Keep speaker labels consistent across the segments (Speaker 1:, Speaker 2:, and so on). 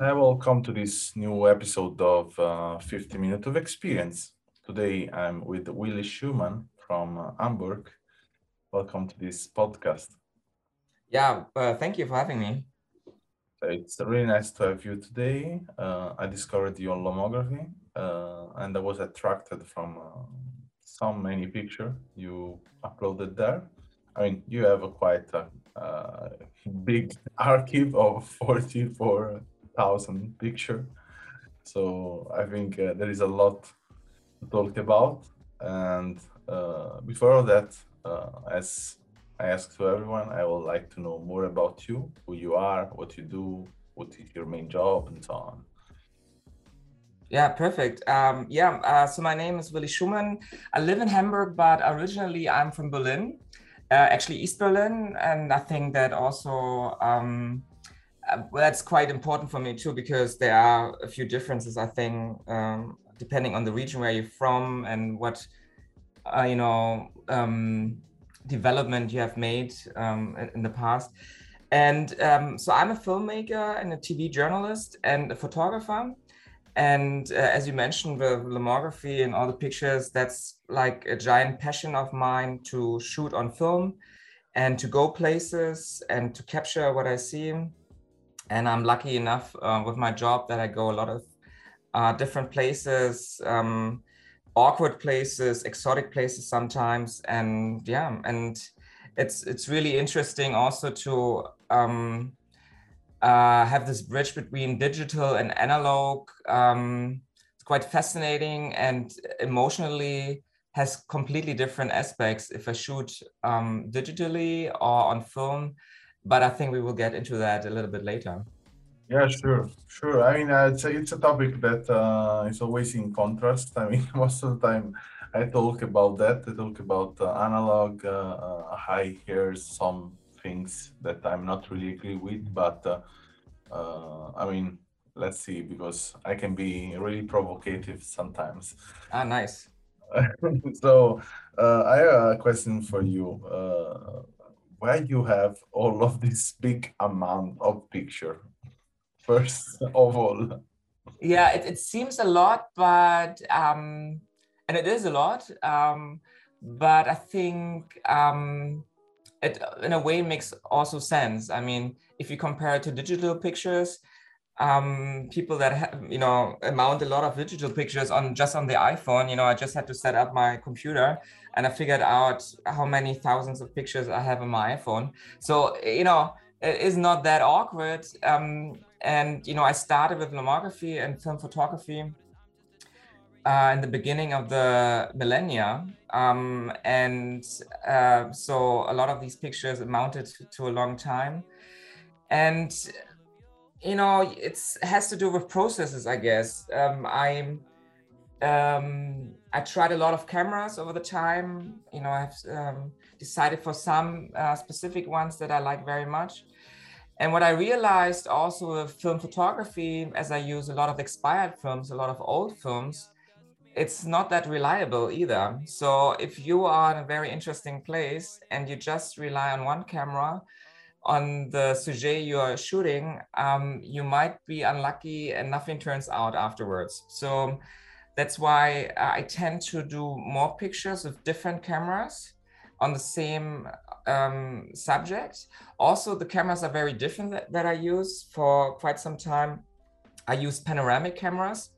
Speaker 1: Hi, welcome to this new episode of uh, 50 Minutes of Experience. Today I'm with Willy Schumann from uh, Hamburg. Welcome to this podcast.
Speaker 2: Yeah, uh, thank you for having me.
Speaker 1: It's really nice to have you today. Uh, I discovered your lomography uh, and I was attracted from uh, so many pictures you uploaded there. I mean, you have a quite a, uh, big archive of 44,000 pictures. So I think uh, there is a lot to talk about. And uh, before that, as I ask to everyone, I would like to know more about you, who you are, what you do, what is your main job, and so on.
Speaker 2: Yeah, perfect. Um, yeah, uh, so my name is Willy Schumann. I live in Hamburg, but originally I'm from Berlin, uh, actually East Berlin, and I think that also um, uh, that's quite important for me too because there are a few differences. I think um, depending on the region where you're from and what uh, you know um, development you have made um, in, the past. And um, so I'm a filmmaker and a TV journalist and a photographer. And uh, as you mentioned, the lomography and all the pictures, that's like a giant passion of mine to shoot on film and to go places and to capture what I see. And I'm lucky enough uh, with my job that I go a lot of uh, different places. Um, awkward places, exotic places sometimes, and yeah, and it's it's really interesting also to um, uh, have this bridge between digital and analog. Um, it's quite fascinating and emotionally has completely different aspects if I shoot um, digitally or on film. But I think we will get into that a little bit later.
Speaker 1: Yeah, sure, sure. I mean, uh, it's a, it's a topic that uh, is always in contrast. I mean, most of the time I talk about that. I talk about uh, analog. Uh, uh, I hear some things that I'm not really agree with, but uh, I mean, let's see, because I can be really provocative sometimes.
Speaker 2: Ah, nice.
Speaker 1: so I have a question for you. Why you have all of this big amount of picture first of all?
Speaker 2: Yeah, it, it seems a lot, but um, and it is a lot. Um, but I think um, it in a way makes also sense. I mean, if you compare it to digital pictures, um, people that have, you know mount a lot of digital pictures on just on the iPhone. You know, I just had to set up my computer and I figured out how many thousands of pictures I have on my iPhone. So you know, it is not that awkward. Um, and you know, I started with lomography and film photography uh, in the beginning of the millennia, um, and uh, so a lot of these pictures amounted to a long time, and you know, it has to do with processes, I guess. Um, I um, I tried a lot of cameras over the time. You know, I've um, decided for some uh, specific ones that I like very much. And what I realized also with film photography, as I use a lot of expired films, a lot of old films, it's not that reliable either. So if you are in a very interesting place and you just rely on one camera on the sujet you are shooting, um, you might be unlucky and nothing turns out afterwards. So that's why I tend to do more pictures with different cameras on the same um, subject. Also, the cameras are very different that, that I use for quite some time. I use panoramic cameras.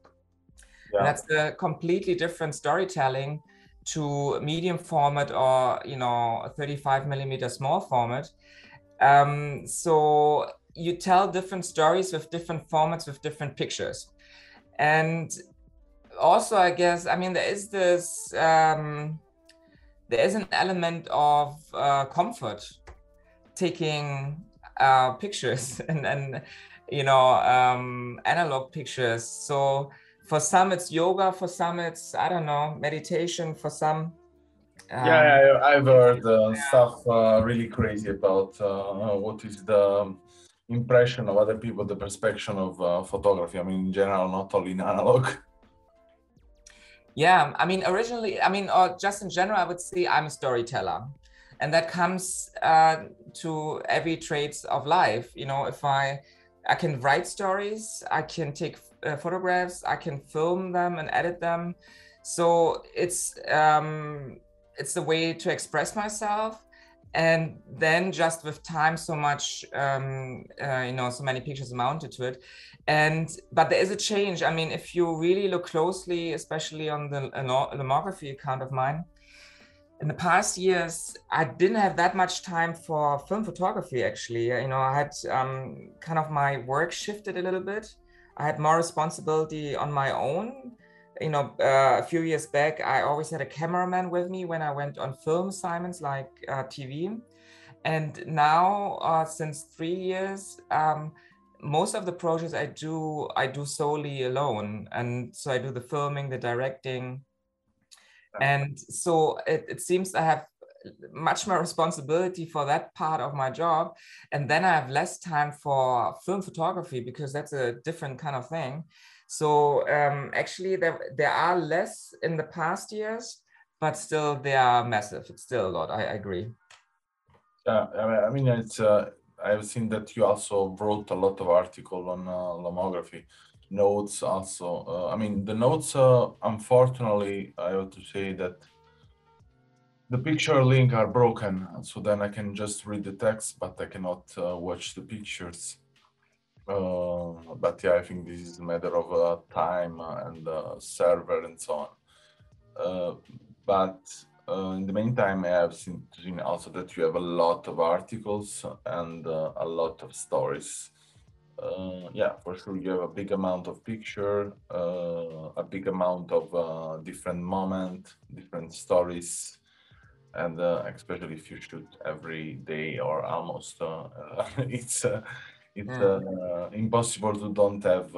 Speaker 2: Yeah. That's a completely different storytelling to medium format or you know 35 millimeter small format. Um, so you tell different stories with different formats with different pictures, and also I guess I mean there is this. Um, there is an element of uh, comfort taking uh, pictures and, and you know, um, analog pictures. So for some it's yoga, for some it's I don't know meditation, for some.
Speaker 1: Um, yeah, I, have heard uh, stuff uh, really crazy about uh, what is the impression of other people, the perception of uh, photography. I mean, in general, not only in analog.
Speaker 2: Yeah, I mean, originally, I mean, or just in general, I would say I'm a storyteller, and that comes uh, to every traits of life. You know, if I I can write stories, I can take uh, photographs, I can film them and edit them. So it's um, it's a way to express myself, and then just with time, so much um, uh, you know, so many pictures mounted to it, and but there is a change. I mean, if you really look closely, especially on the lomography account of mine, in the past years, I didn't have that much time for film photography. Actually, you know, I had um, kind of my work shifted a little bit. I had more responsibility on my own. You know, uh, a few years back, I always had a cameraman with me when I went on film assignments like uh, TV. And now, uh, since three years, um, most of the projects I do, I do solely alone. And so I do the filming, the directing, and so it, it seems i have much more responsibility for that part of my job and then i have less time for film photography because that's a different kind of thing so um, actually there, there are less in the past years but still they are massive it's still a lot i, I agree
Speaker 1: yeah i mean it's uh, i've seen that you also wrote a lot of article on uh, lomography notes also. Uh, I mean, the notes, uh, unfortunately, I have to say that the picture link are broken. So then I can just read the text, but I cannot uh, watch the pictures. Uh, but yeah, I think this is a matter of uh, time and uh, server and so on. but in the meantime, I have seen, also that you have a lot of articles and a lot of stories uh, yeah, for sure, you have a big amount of picture, uh, a big amount of uh, different moment, different stories, and uh, especially if you shoot every day or almost, uh, it's uh, it's mm. impossible to don't have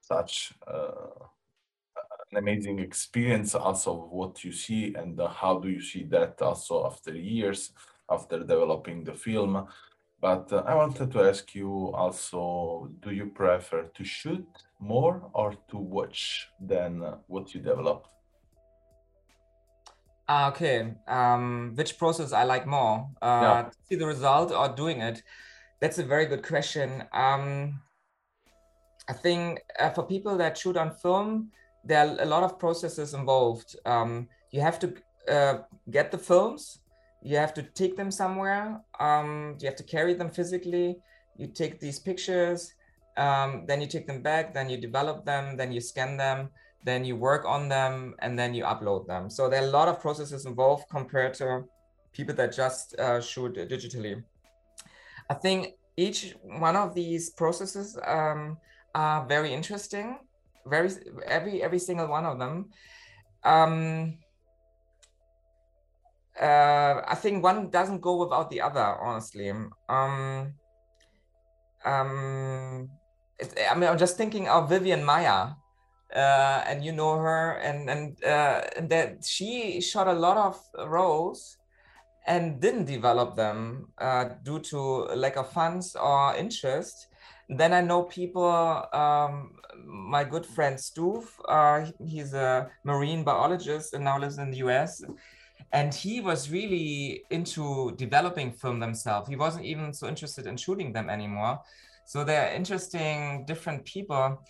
Speaker 1: such an amazing experience also of what you see and how do you see that also after years after developing the film but uh, I wanted to ask you also, do you prefer to shoot more or to watch than uh, what you developed?
Speaker 2: Ah, okay, um, which process I like more? Uh, yeah. See the result or doing it? That's a very good question. Um, I think uh, for people that shoot on film, there are a lot of processes involved. Um, you have to uh, get the films you have to take them somewhere. Um, you have to carry them physically. You take these pictures, um, then you take them back, then you develop them, then you scan them, then you work on them, and then you upload them. So there are a lot of processes involved compared to people that just uh, shoot digitally. I think each one of these processes um, are very interesting. Very every every single one of them. Um, uh, I think one doesn't go without the other, honestly. Um, um, it, I mean, I'm just thinking of Vivian Maier, uh, and you know her, and and uh, and that she shot a lot of roles and didn't develop them uh, due to lack of funds or interest. Then I know people. Um, my good friend Stuve, uh, he's a marine biologist and now lives in the U.S and he was really into developing film themselves he wasn't even so interested in shooting them anymore so they're interesting different people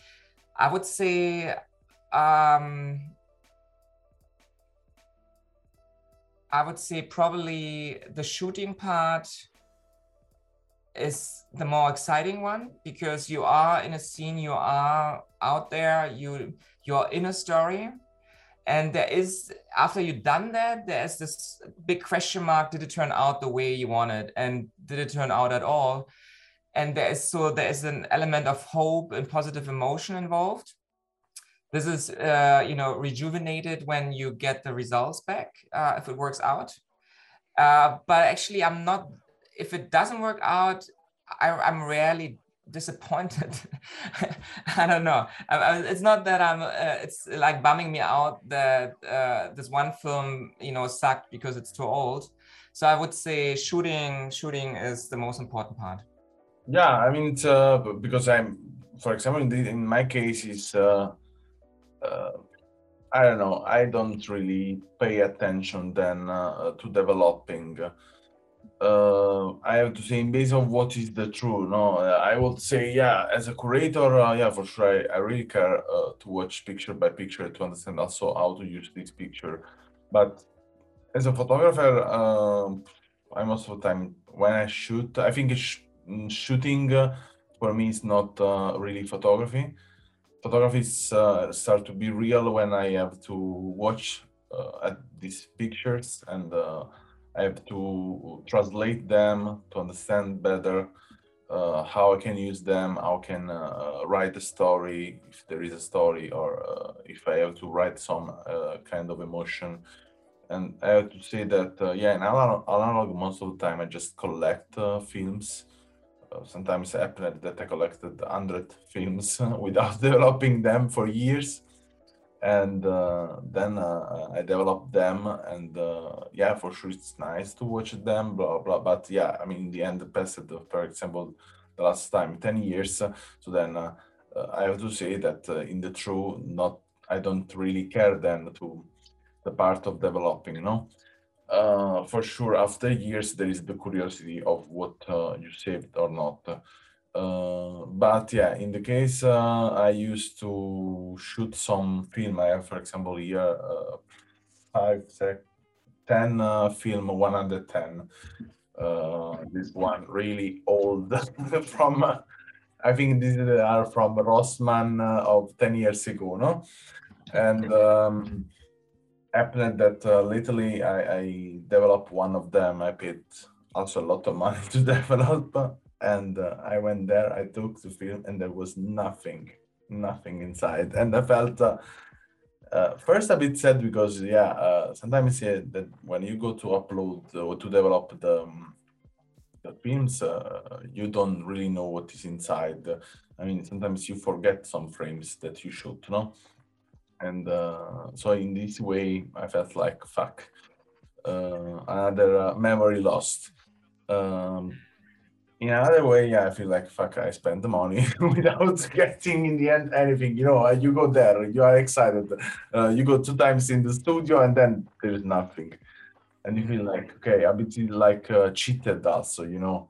Speaker 2: i would say um, i would say probably the shooting part is the more exciting one because you are in a scene you are out there you you're in a story. And there is after you've done that there's this big question mark did it turn out the way you wanted? And did it turn out at all? And there is so there is an element of hope and positive emotion involved this is uh, you know rejuvenated when you get the results back uh, if it works out uh, but actually i'm not if it doesn't work out I, i'm rarely disappointed. I don't know. I, I, it's not that I'm. Uh, it's like bumming me out that uh, this one film, you know, sucked because it's too old. So I would say shooting, shooting is the most important part.
Speaker 1: Yeah, I mean, it's, uh, because I'm, for example, in, the, in my case, is uh, I don't know. I don't really pay attention then uh, to developing uh, I have to say, in base of what is the true, no, I would say, yeah, as a curator, uh, yeah, for sure, I, I really care uh, to watch picture by picture to understand also how to use this picture. But as a photographer, um, I most of the time when I shoot, I think sh- shooting uh, for me is not uh, really photography. Photography start to be real when I have to watch at these pictures and I have to translate them to understand better uh, how I can use them, how I can uh, write a story if there is a story, or uh, if I have to write some uh, kind of emotion. And I have to say that, uh, yeah, in analog, analog, most of the time I just collect uh, films. Sometimes it happened that I collected 100 films without developing them for years and uh, then uh, I developed them, and uh, yeah, for sure it's nice to watch them, blah blah. But yeah, I mean, in the end, the passed, for example, the last time ten years. So then uh, I have to say that uh, in the true, not I don't really care then to the part of developing, you know. Uh, for sure, after years, there is the curiosity of what you saved or not. Uh, but yeah, in the case uh, I used to shoot some film. I have, for example, here uh, five, six, ten uh, film, one hundred ten. Uh, this one really old from. Uh, I think these are from Rossmann of ten years ago, no? And um, happened that lately I, I developed one of them. I paid also a lot of money to develop and uh, I went there. I took the film, and there was nothing, nothing inside, and I felt. Uh, uh, first a bit sad because yeah uh, sometimes yeah, that when you go to upload or to develop the, um, the films uh, you don't really know what is inside i mean sometimes you forget some frames that you shoot no and uh, so in this way i felt like fuck another memory lost um, in another way, yeah, I feel like fuck, I spent the money without getting in the end anything. You know, you go there, you are excited. Uh, you go two times in the studio, and then there is nothing, and you feel like okay, a bit like uh, cheated also. You know,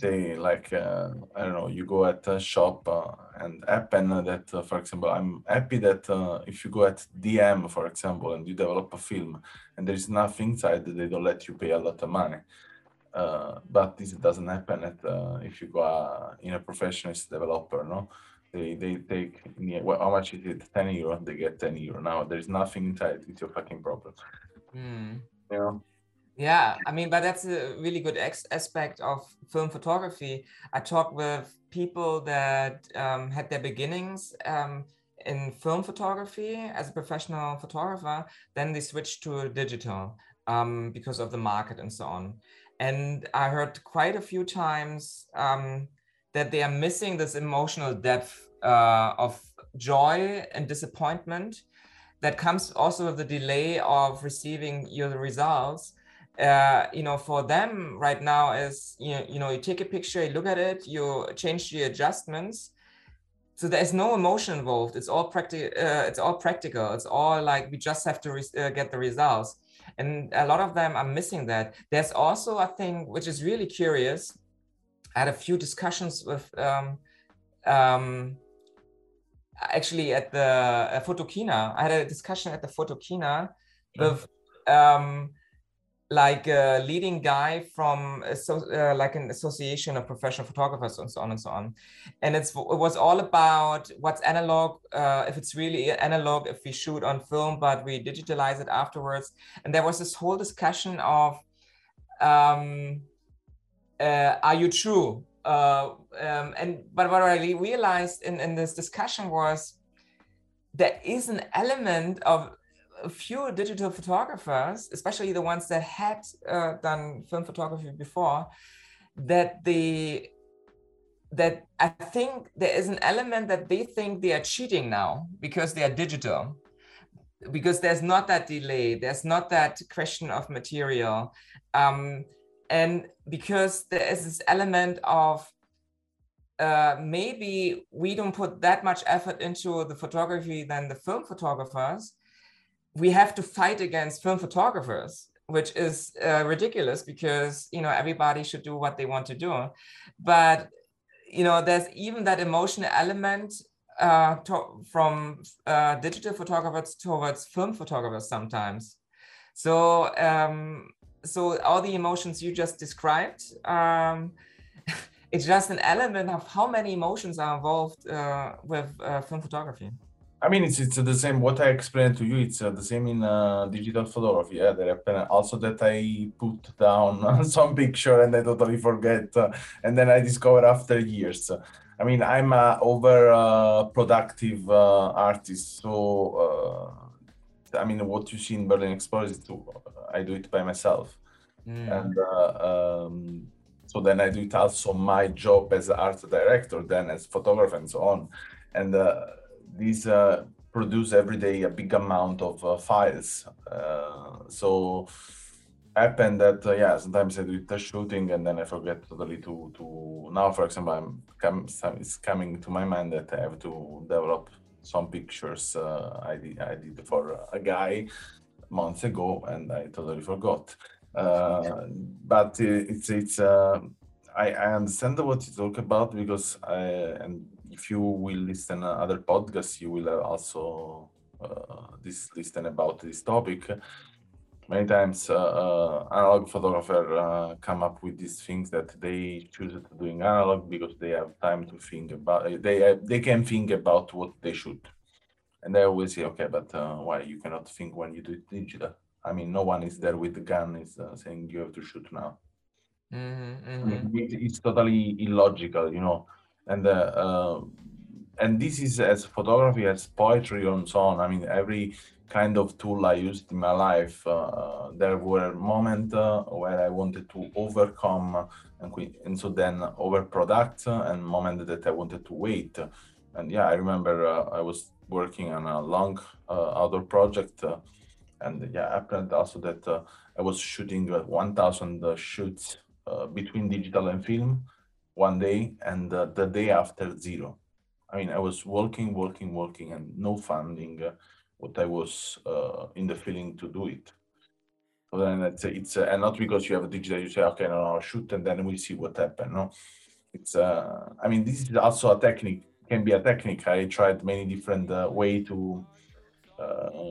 Speaker 1: they like uh, I don't know. You go at a shop uh, and happen that, uh, for example, I'm happy that uh, if you go at DM, for example, and you develop a film, and there is nothing inside, they don't let you pay a lot of money. Uh, but this doesn't happen at uh, if you go uh, in a professional developer no? They they take well, how much is it? 10 euro they get 10 euro. Now there's nothing inside it's your fucking problem. Mm. you know
Speaker 2: yeah i mean but that's a really good ex- aspect of film photography i talk with people that um, had their beginnings um, in film photography as a professional photographer then they switched to digital um, because of the market and so on and I heard quite a few times um, that they are missing this emotional depth uh, of joy and disappointment that comes also with the delay of receiving your results. Uh, you know, for them right now is you know, you know, you take a picture, you look at it, you change the adjustments. So there's no emotion involved. It's all practical. Uh, it's all practical. It's all like we just have to uh, get the results and a lot of them are missing that there's also a thing which is really curious i had a few discussions with um, um, actually at the uh, photokina i had a discussion at the photokina with um, like a leading guy from uh, like an association of professional photographers and so on and so on. And it's it was all about what's analog uh, if it's really analog if we shoot on film but we digitalize it afterwards. And there was this whole discussion of um, uh, are you true? Uh, um, and but what i realized in, in this discussion was there is an element of a few digital photographers, especially the ones that had uh, done film photography before, that they that I think there is an element that they think they are cheating now because they are digital, because there's not that delay, there's not that question of material, um, and because there is this element of uh, maybe we don't put that much effort into the photography than the film photographers. We have to fight against film photographers, which is uh, ridiculous because you know everybody should do what they want to do. But you know, there's even that emotional element uh, to, from uh, digital photographers towards film photographers sometimes. So, um, so all the emotions you just described, um, it's just an element of how many emotions are involved uh, with uh, film photography.
Speaker 1: I mean, it's it's the same. What I explained to you, it's uh, the same in uh, digital photography. Yeah, there happen also that I put down some picture and I totally forget, uh, and then I discover after years. I mean, I'm a over uh, productive uh, artist, so uh, I mean, what you see in Berlin Explorers is to, I do it by myself, mm. and um, so then I do it also my job as art director, then as photographer and so on, and these uh, produce every day a big amount of uh, files. Uh, so happen that uh, yeah sometimes I do test shooting and then I forget totally to to now for example I'm come it's coming to my mind that I have to develop some pictures uh, I did I did for a guy months ago and I totally forgot. Uh, but it's it's I, I understand what you talk about because I and if you will listen other podcasts, you will also uh, this listen about this topic. Many times, uh, uh, analog photographer uh, come up with these things that they choose to doing analog because they have time to think about. They they can think about what they should, and they always say, okay, but uh, why you cannot think when you do it digital? I mean, no one is there with the gun is uh, saying you have to shoot now. Mm-hmm, mm-hmm. I mean, it's totally illogical, you know and uh, uh, and this is as photography as poetry and so on i mean every kind of tool i used in my life uh, there were moments uh, where i wanted to overcome and, and so then overproduct and moment that i wanted to wait. And yeah i remember uh, i was working on a long uh, outdoor project and yeah i happened also that i was shooting 1000 shoots between digital and film one day and uh, the day after zero. I mean, I was working, working, working, and no funding. Uh, what I was uh, in the feeling to do it. So then it's it's uh, and not because you have a digital, you say okay, no, no, shoot, and then we see what happens. No, it's. Uh, I mean, this is also a technique. Can be a technique. I tried many different uh, way to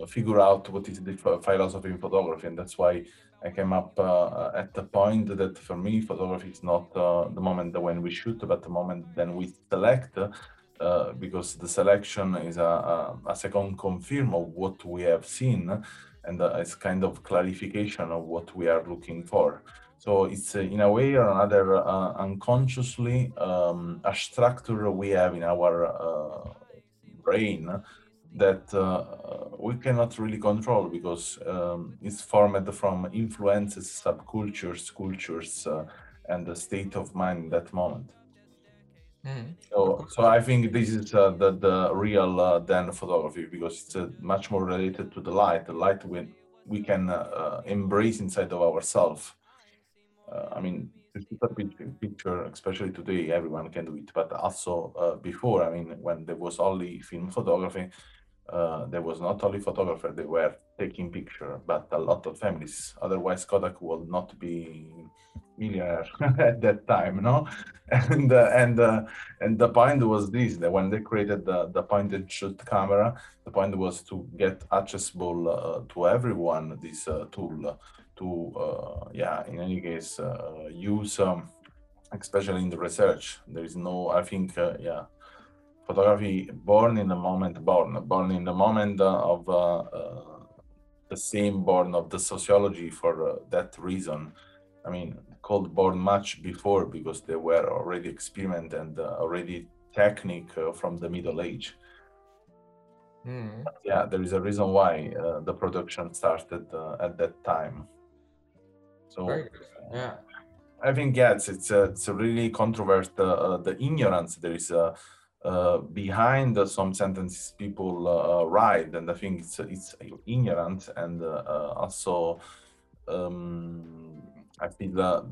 Speaker 1: figure out what is the philosophy in photography, and that's why I came up uh, at the point that for me, photography is not uh, the moment when we shoot, but the moment then we select, uh, because the selection is a, a, second confirm of what we have seen, and uh, it's kind of clarification of what we are looking for. So it's uh, in a way or another uh, unconsciously um, a structure we have in our brain that uh, we cannot really control because um, it's formed from influences, subcultures, cultures, uh, and the state of mind in that moment. Mm. So, so I think this is uh, the the real uh, then photography because it's uh, much more related to the light. The light we we can uh, embrace inside of ourselves. I mean, a picture, especially today, everyone can do it. But also before, I mean, when there was only film photography, uh, there was not only photographer they were taking picture but a lot of families. Otherwise kodak would not be millionaire at that time no? And uh, and uh, and the point was this that when they created the, the point and shoot camera the point was to get accessible uh, to everyone this uh, tool to yeah in any case use um, especially in the research. There is no i think yeah photography born in the moment born born in the moment of uh, uh, the same born of the sociology for uh, that reason. I mean called born much before because they were already experiment and uh, already technique uh, from the middle age. Mm. yeah there is a reason why uh, the production started at that time. So
Speaker 2: yeah.
Speaker 1: I think yes, it's a, it's a really controversial uh, the ignorance. There is uh, uh, behind some sentences people uh, write, and I think it's it's ignorant and uh, also um, I feel that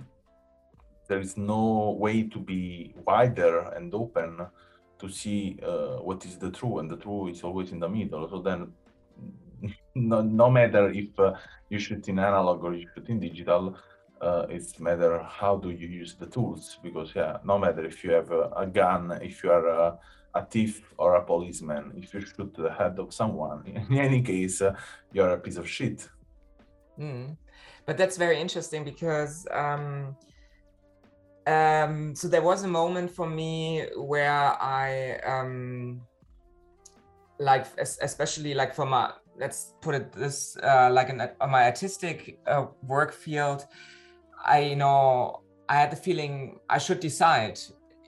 Speaker 1: there is no way to be wider and open to see uh, what is the true, and the true is always in the middle. So then, no, no matter if uh, you shoot in analog or you shoot in digital, uh, it's matter how do you use the tools because yeah no matter if you have a, a gun if you are a, a, thief or a policeman if you shoot the head of someone in any case uh, you're a piece of shit
Speaker 2: mm. but that's very interesting because um, um, so there was a moment for me where i um, like especially like for my let's put it this uh, like in my artistic uh, work field I you know I had the feeling I should decide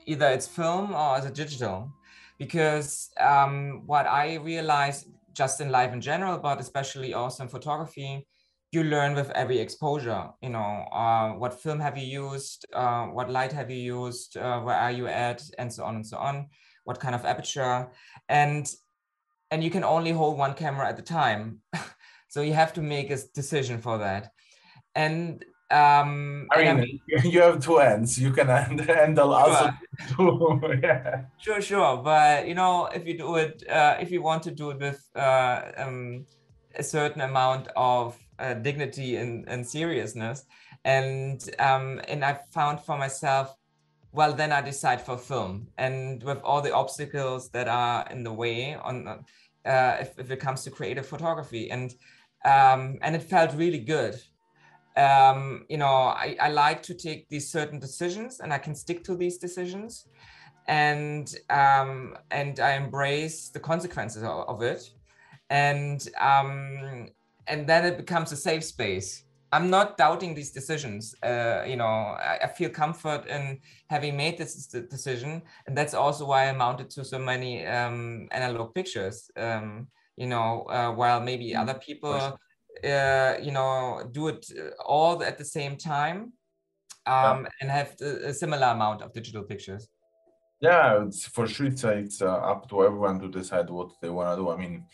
Speaker 2: either it's film or as a digital, because um, what I realized just in life in general, but especially also in photography, you learn with every exposure. You know, uh, what film have you used? Uh, what light have you used? Uh, where are you at? And so on and so on. What kind of aperture? And and you can only hold one camera at a time, so you have to make a decision for that. And um,
Speaker 1: I mean, you have two ends. You can handle also two.
Speaker 2: yeah. Sure, sure. But you know, if you do it, uh, if you want to do it with uh, um, a certain amount of uh, dignity and, and seriousness, and um, and I found for myself, well, then I decide for film, and with all the obstacles that are in the way on, uh, if, if it comes to creative photography, and um, and it felt really good um, you know, I, I like to take these certain decisions and I can stick to these decisions and um, and I embrace the consequences of, of it. And um, and then it becomes a safe space. I'm not doubting these decisions. Uh, you know, I, I, feel comfort in having made this decision, and that's also why I mounted to so many um, analog pictures. Um, you know, uh, while maybe mm, other people uh, you know, do it uh, all at the same time um, yeah. and have a similar amount of digital pictures?
Speaker 1: Yeah, it's for sure. It's, uh, it's uh, up to everyone to decide what they want to do. I mean,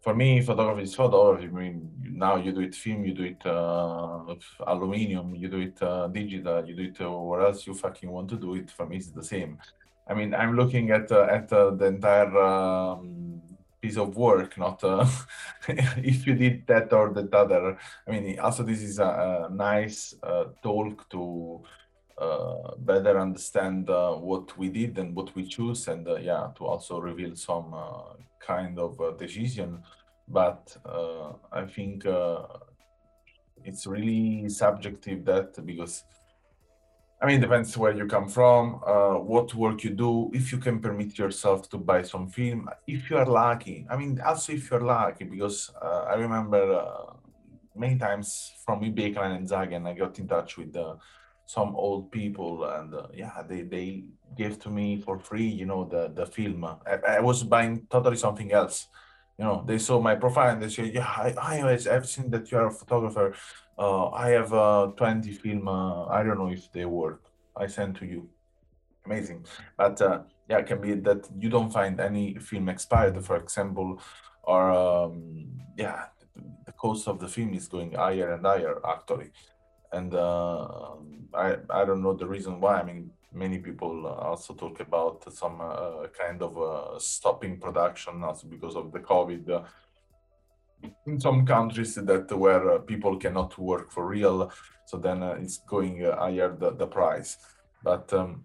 Speaker 1: for me, photography is photography. I mean, now you do it film, you do it uh, aluminium, you do it uh, digital, you do it uh, what else you fucking want to do it. For me, it's the same. I mean, I'm looking at uh, at uh, the entire um, piece of work, not uh, if you did that or that other. I mean, also this is a, a nice uh, talk to uh, better understand uh, what we did and what we choose, and uh, yeah, to also reveal some uh, kind of decision. But I think it's really subjective that because I mean, depends where you come from, uh, what work you do, if you can permit yourself to buy some film, if you are lucky. I mean, also if you're lucky, because uh, I remember uh, many times from eBay Kleinanzeigen, I got in touch with uh, some old people, and uh, yeah, they they gave to me for free, you know, the the film. I, I was buying totally something else you know they saw my profile and they say yeah i, I have seen that you are a photographer. Uh, i have uh, 20 film uh, i don't know if they work. I send to you. Amazing. But uh, yeah it can be that you don't find any film expired for example or um, yeah the cost of the film is going higher and higher actually. And uh, I, I don't know the reason why. I mean many people also talk about some uh, kind of uh, stopping production also because of the COVID. in some countries that where uh, people cannot work for real, so then uh, it's going uh, higher the, the price. But um,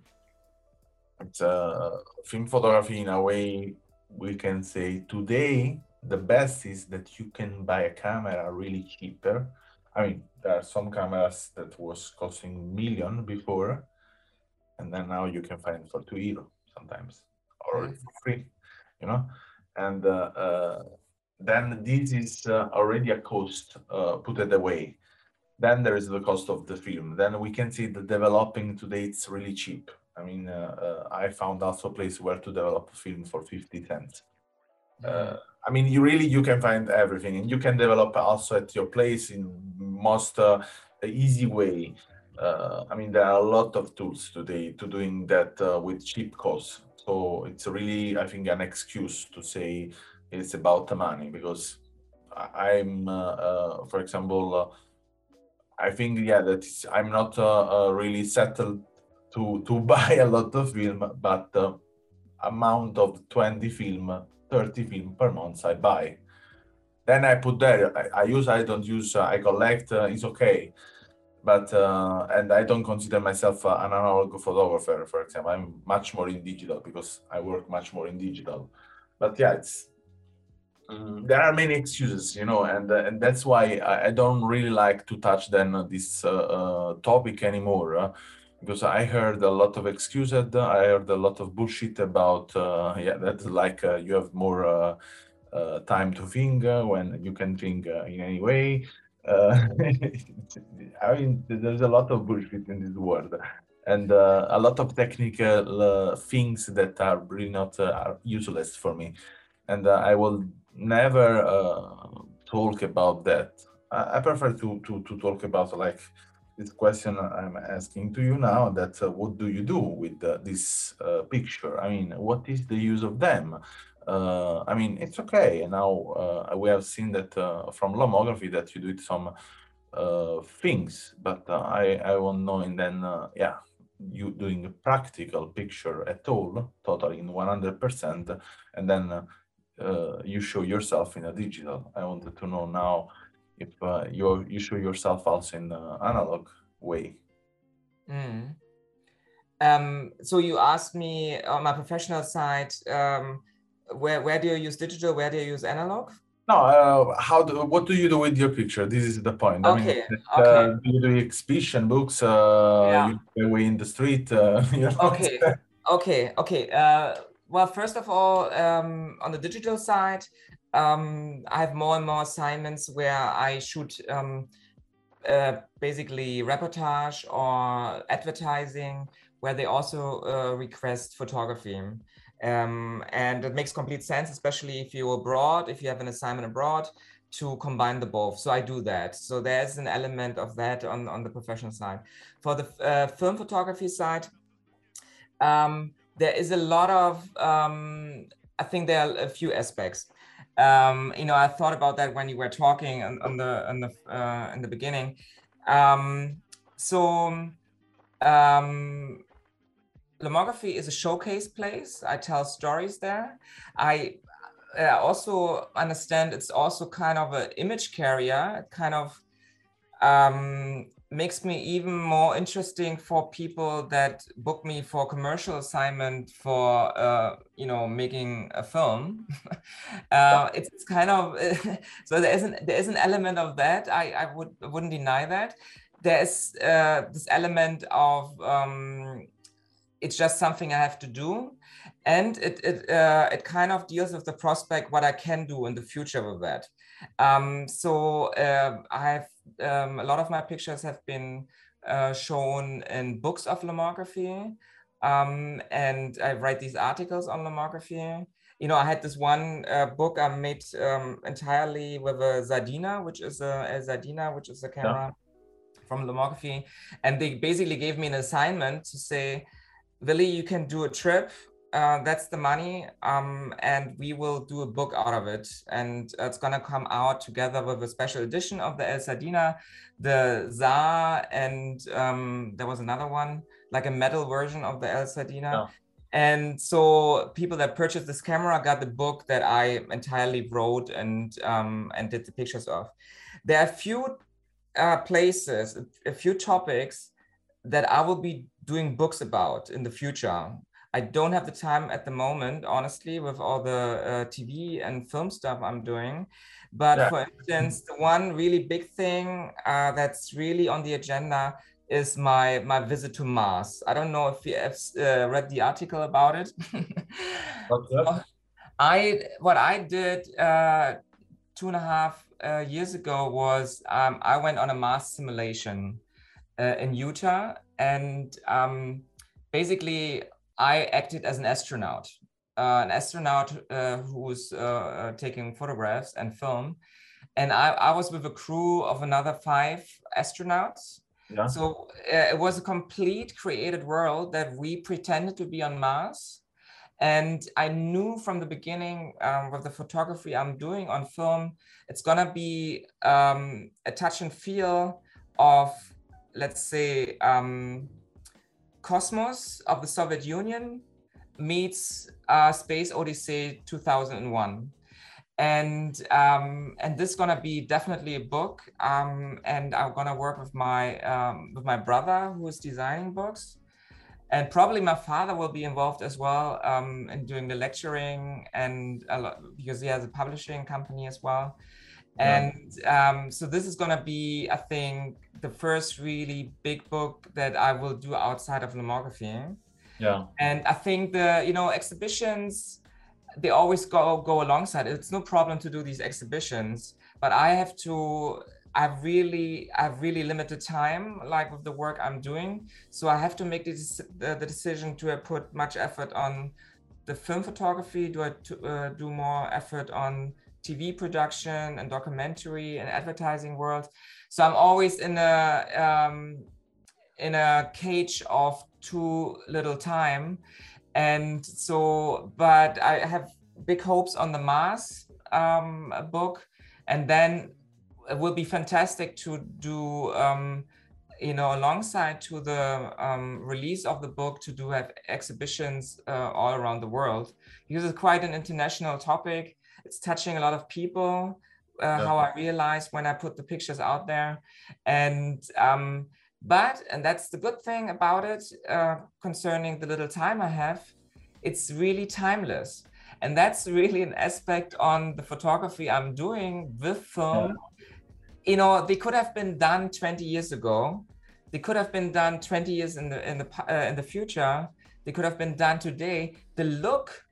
Speaker 1: it's uh, film photography in a way we can say today the best is that you can buy a camera really cheaper. I mean, there are some cameras that was costing million before, and then now you can find for two euro sometimes or mm-hmm. for free you know? And uh, uh, then this is uh, already a cost uh, put it away. Then there is the cost of the film. Then we can see the developing today it's really cheap. I mean uh, uh, i found also a place where to develop a film for 50 cents. Mm-hmm. i mean you really you can find everything and you can develop also at your place in most easy way uh, I mean, there are a lot of tools today to doing that uh, with cheap costs. So it's really, I think, an excuse to say it's about the money because I'm, uh, uh, for example, uh, I think yeah that I'm not really settled to to buy a lot of film, but amount of 20 film, 30 film per month I buy. Then I put there. I, I use. I don't use. I collect. it's okay but uh, and I don't consider myself uh, an analog photographer, for example. I'm much more in digital because I work much more in digital. But yeah, it's um, there are many excuses, you know, and uh, and that's why I, I, don't really like to touch then this uh, uh, topic anymore. because I heard a lot of excuses. I heard a lot of bullshit about yeah, that's like you have more time to think when you can think in any way uh, I mean, there's a lot of bullshit in this world, and uh, a lot of technical uh, things that are really not uh, are useless for me, and uh, I will never uh, talk about that. I, I, prefer to, to to talk about like this question I'm asking to you now. That what do you do with this picture? I mean, what is the use of them? Uh, I mean, it's okay. Now uh, we have seen that uh, from lomography that you do some uh, things, but uh, I I won't know. And then uh, yeah, you doing a practical picture at all, totally in 100%, and then you show yourself in a digital. I wanted to know now if you you show yourself also in analog way.
Speaker 2: Mm. Um, so you asked me on my professional side. Um, where where do you use digital? Where do you use analog?
Speaker 1: No, uh, how do what do you do with your picture? This is the point.
Speaker 2: Okay. I mean,
Speaker 1: uh, okay. do you do exhibition books? Uh, yeah. You away in the street. Uh, you know?
Speaker 2: Okay. okay. Okay. Uh, well, first of all, um, on the digital side, um, I have more and more assignments where I shoot um, uh, basically reportage or advertising, where they also uh, request photography. Um, and it makes complete sense, especially if you're abroad, if you have an assignment abroad, to combine the both. So I do that. So there's an element of that on, on the professional side. For the uh, film photography side, um, there is a lot of, um, I think there are a few aspects. Um, you know, I thought about that when you were talking on, on the, on the, uh, in the beginning. Um, so, um, Lomography is a showcase place. I tell stories there. I uh, also understand it's also kind of an image carrier. It kind of um, makes me even more interesting for people that book me for commercial assignment for uh, you know making a film. uh, it's, it's, kind of so there is an there is an element of that. I I would wouldn't deny that. There is uh, this element of um, it's just something I have to do. And it, it, uh, it kind of deals with the prospect what I can do in the future with that. Um, so uh, I have um, a lot of my pictures have been uh, shown in books of lomography. Um, and I write these articles on lomography. You know, I had this one uh, book I made um, entirely with a Zadina, which is a, a Sardina, which is a camera yeah. from lomography. And they basically gave me an assignment to say, Willy, you can do a trip. Uh, that's the money, um, and we will do a book out of it. And it's gonna come out together with a special edition of the El Sardina, the Za, and um, there was another one, like a metal version of the El Sardina. And so people that purchased this camera got the book that I entirely wrote and um, and did the pictures of. There are a few uh, places, a few topics that I will be doing books about in the future. I don't have the time at the moment, honestly, with all the uh, TV and film stuff I'm doing. But yeah. for instance, the one really big thing uh, that's really on the agenda is my my visit to Mars. I don't know if you have uh, read the article about it. okay. I what I did uh, two and a half uh, years ago was um, I went on a Mars simulation uh, in Utah, and um, basically I acted as an astronaut, uh, an astronaut uh, who was uh, uh, taking photographs and film, and I, I was with a crew of another five astronauts. Yeah. So uh, it was a complete created world that we pretended to be on Mars. And I knew from the beginning um, with the photography I'm doing on film, it's gonna be um, a touch and feel of, let's say, um, Cosmos of the Soviet Union meets uh, Space Odyssey 2001 and um, and this is gonna be definitely a book. Um, and I'm gonna work with my um, with my brother who is designing books, and probably my father will be involved as well um, in doing the lecturing and lot, because he has a publishing company as well. And um, so this is gonna be, I think, the first really big book that I will do outside of lomography.
Speaker 1: Yeah.
Speaker 2: And I think the you know exhibitions they always go go alongside. It's no problem to do these exhibitions, but I have to. I've really, I've really limited time, like with the work I'm doing. So I have to make this, the, the decision: to put much effort on the film photography? Do I to, uh, do more effort on TV production and documentary and advertising world? So I'm always in a um, in a cage of too little time. And so but i have big hopes on the mars um, book. And then it will be fantastic to do um, you know alongside to the um, release of the book to do have exhibitions uh, all around the world. Because it's quite an international topic it's touching a lot of people uh, yeah. how i realized when i put the pictures out there and um, but, and that's the good thing about it uh, concerning the little time I have, it's really timeless. And that's really an aspect on the photography I'm doing with film. Yeah. You know, they could have been done 20 years ago. They could have been done 20 years in the in the uh, in the future. They could have been done today. The look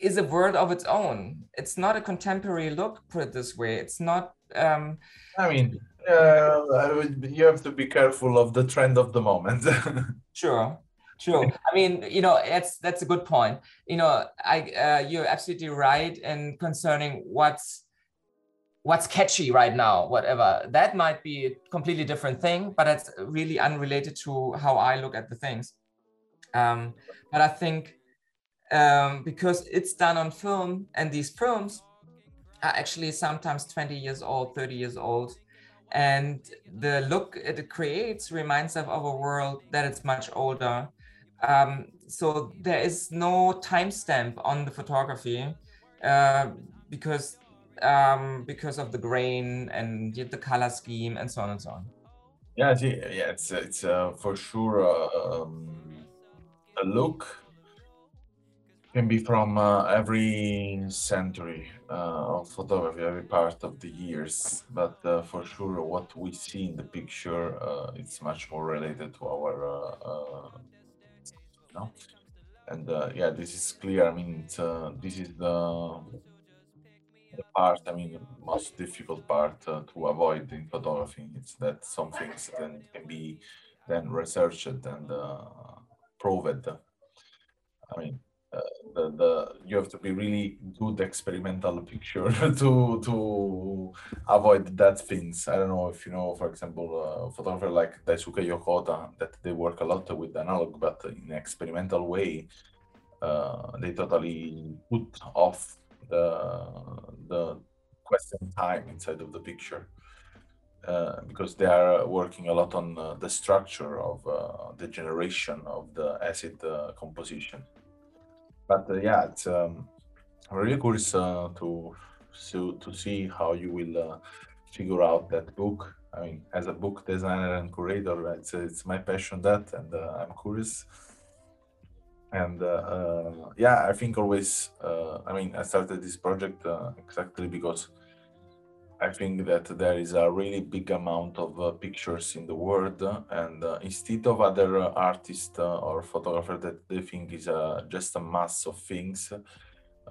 Speaker 2: is a word of its own. It's not a contemporary look, put it this way. It's not. Um,
Speaker 1: I mean, uh, you have to be careful of the trend of the moment.
Speaker 2: sure, sure. I mean, you know, that's that's a good point. You know, I uh, you're absolutely right in concerning what's what's catchy right now. Whatever that might be a completely different thing, but it's really unrelated to how I look at the things. Um, but I think um, because it's done on film, and these films are actually sometimes 20 years old, 30 years old. And the look it creates reminds us of a world that it's much older. Um, so there is no timestamp on the photography uh, because um, because of the grain and the color scheme and so on and so on.
Speaker 1: Yeah yeah it's it's uh, for sure uh, um, a look can be from uh, every century uh, of photography, every part of the years. But uh, for sure, what we see in the picture, uh, it's much more related to our, uh, uh. And yeah, this is clear. I mean, this is the the part. I mean, the most difficult part to avoid in photography. It's that some things then can be then researched and proved. I mean, uh, the, the you have to be really good experimental picture to to avoid that things. I don't know if you know, for example, a photographer like Daisuke Yokota that they work a lot with analog, but in experimental way, uh, they totally put off the the question time inside of the picture. Uh, because they are working a lot on uh, the structure of uh, the generation of the acid uh, composition but uh, yeah, it's um, really curious uh, to to see how you will uh, figure out that book. I mean, as a book designer and curator, it's it's my passion that, and uh, I'm curious. And uh, uh, yeah, I think always. I mean, I started this project exactly because I think that there is a really big amount of uh, pictures in the world, and uh, instead of other uh, artists uh, or photographers that they think is uh, just a mass of things,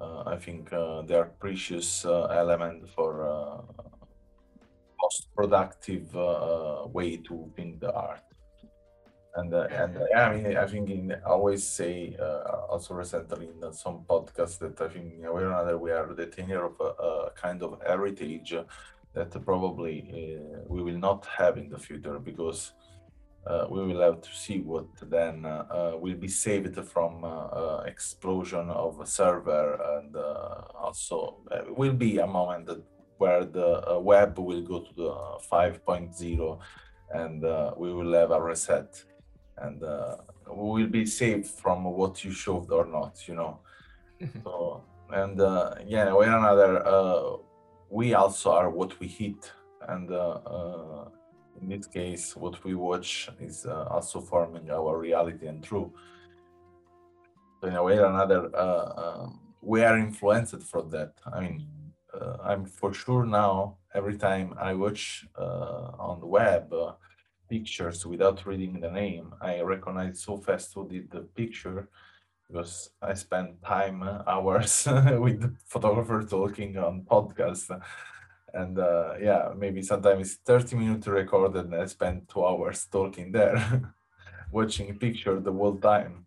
Speaker 1: I think they are precious element for most productive way to think the art. And and yeah, I mean, I think in, I always say also recently in some podcasts that I think in a way or another we are the tenure of a, a kind of heritage that probably uh, we will not have in the future because uh, we will have to see what then uh, uh, will be saved from uh, uh, explosion of a server and uh, also uh, will be a moment that where the uh, web will go to the 5.0 and uh, we will have a reset and uh, we will be saved from what you showed or not you know? So and uh, yeah one another uh, we also are what we hit and uh, uh, in this case what we watch is uh, also forming our reality and true. So in a way or another uh, um, we are influenced from that. I mean uh, i'm for sure now every time i watch uh, on the web uh, pictures without reading the name i recognize so fast who did the picture because I spend time uh, hours with the photographer talking on podcast, and uh, yeah, maybe sometimes it's thirty minutes recorded, and I spend two hours talking there, watching picture the whole time.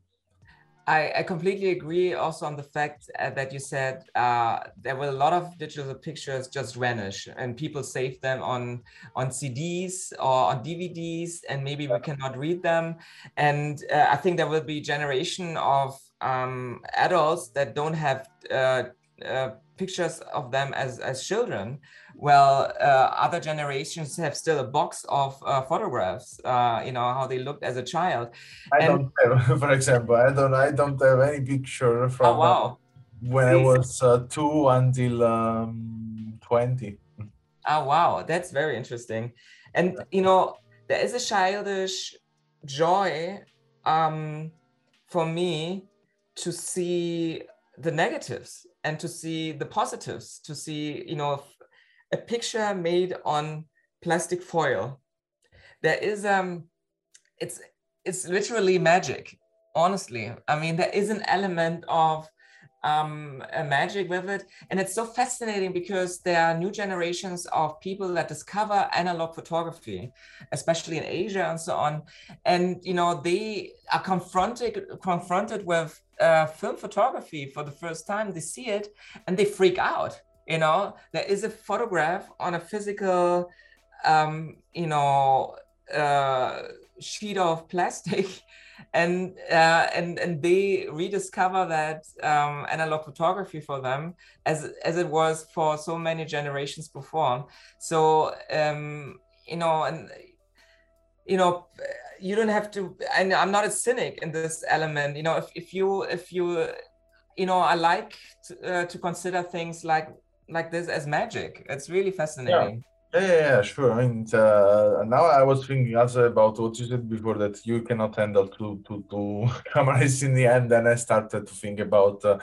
Speaker 2: I, I completely agree also on the fact uh, that you said uh, there were a lot of digital pictures just vanish and people save them on on CDs or on DVDs and maybe we cannot read them. And uh, I think there will be generation of um, adults that don't have uh, uh, pictures of them as as children well uh, other generations have still a box of uh, photographs uh, you know how they looked as a child.
Speaker 1: I
Speaker 2: And-
Speaker 1: don't have, for example, I don't, I don't have any picture from
Speaker 2: oh wow.
Speaker 1: when I was uh, two until um, twenty.
Speaker 2: Oh wow, that's very interesting. And you know, there is a childish joy um for me to see the negatives and to see the positives, to see, you know, a picture made on plastic foil. There is um it's it's literally magic, honestly. I mean, there is an element of um, a magic with it. And it's so fascinating because there are new generations of people that discover analog photography, especially in Asia and so on. And you know, they are confronted confronted with uh, film photography for the first time. They see it and they freak out. You know, there is a photograph on a physical, um, you know, uh, sheet of plastic and uh, and and they rediscover that um, analog photography for them as as it was for so many generations before. So um, you know, and you know, you don't have to. And I'm not a cynic in this element. You know, if if you if you you know, I like to, uh, to consider things like like this as magic. It's really fascinating.
Speaker 1: Yeah, yeah, yeah, sure. I mean, uh, now I was thinking also about what you said before that you cannot handle two, two, two cameras in the end. And I started to think about uh,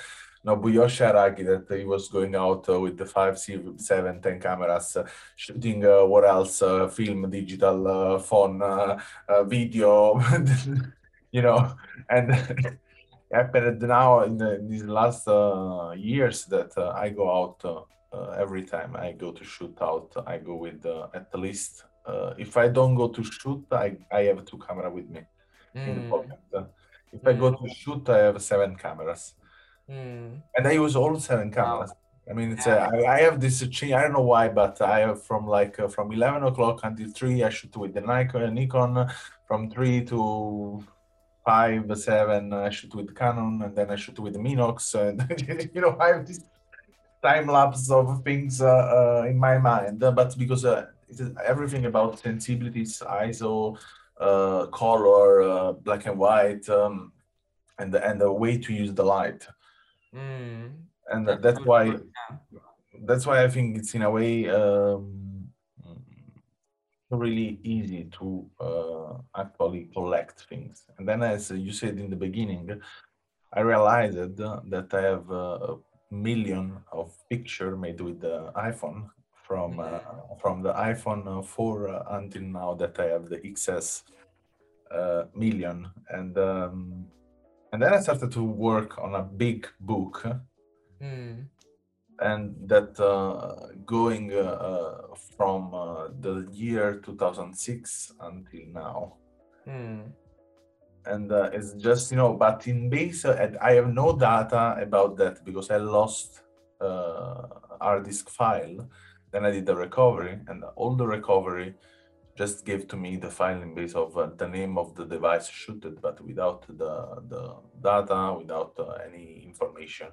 Speaker 1: Nobuyoshi Araki that he was going out uh, with the 5, 7, 10 cameras, uh, shooting uh, what else? Uh, film, digital, uh, phone, uh, uh, video, you know, and happened now in, the, in these last uh, years that uh, I go out uh, uh, every time I go to shoot out, I go with uh, at least. Uh, if I don't go to shoot, I, I have two camera with me in the
Speaker 2: Mm,
Speaker 1: pocket. If I go to shoot, I have seven cameras,
Speaker 2: mm,
Speaker 1: and I use all seven cameras. I mean, it's uh, I, I have this change. I don't know why, but I have from like uh, from eleven o'clock until three. I shoot with the Nikon. Nikon from three to five, seven. I shoot with Canon, and then I shoot with Minox. And you know, I have this time lapse of things uh, uh, in my mind. But because uh, everything about sensibilities, ISO, uh, color, uh, black and white, um, and the, and the way to use the light,
Speaker 2: mm.
Speaker 1: and
Speaker 2: That's
Speaker 1: that's why that's why I think it's in a way um, really easy to uh, actually collect things. And then, as you said in the beginning, I realized that I have a million of picture made with the iPhone from uh, from the iPhone 4 uh, until now that I have the XS uh, million. And um, and then I started to work on a big book.
Speaker 2: Mm,
Speaker 1: and that uh, going uh, uh, from uh, the year 2006 until now.
Speaker 2: Mm,
Speaker 1: and uh, it's just you know but in base uh, i have no data about that because i lost uh, hard disk file. Then I did the recovery, and all the recovery just gave to me the filing base of uh, the name of the device shooted, but without the the data, without uh, any information.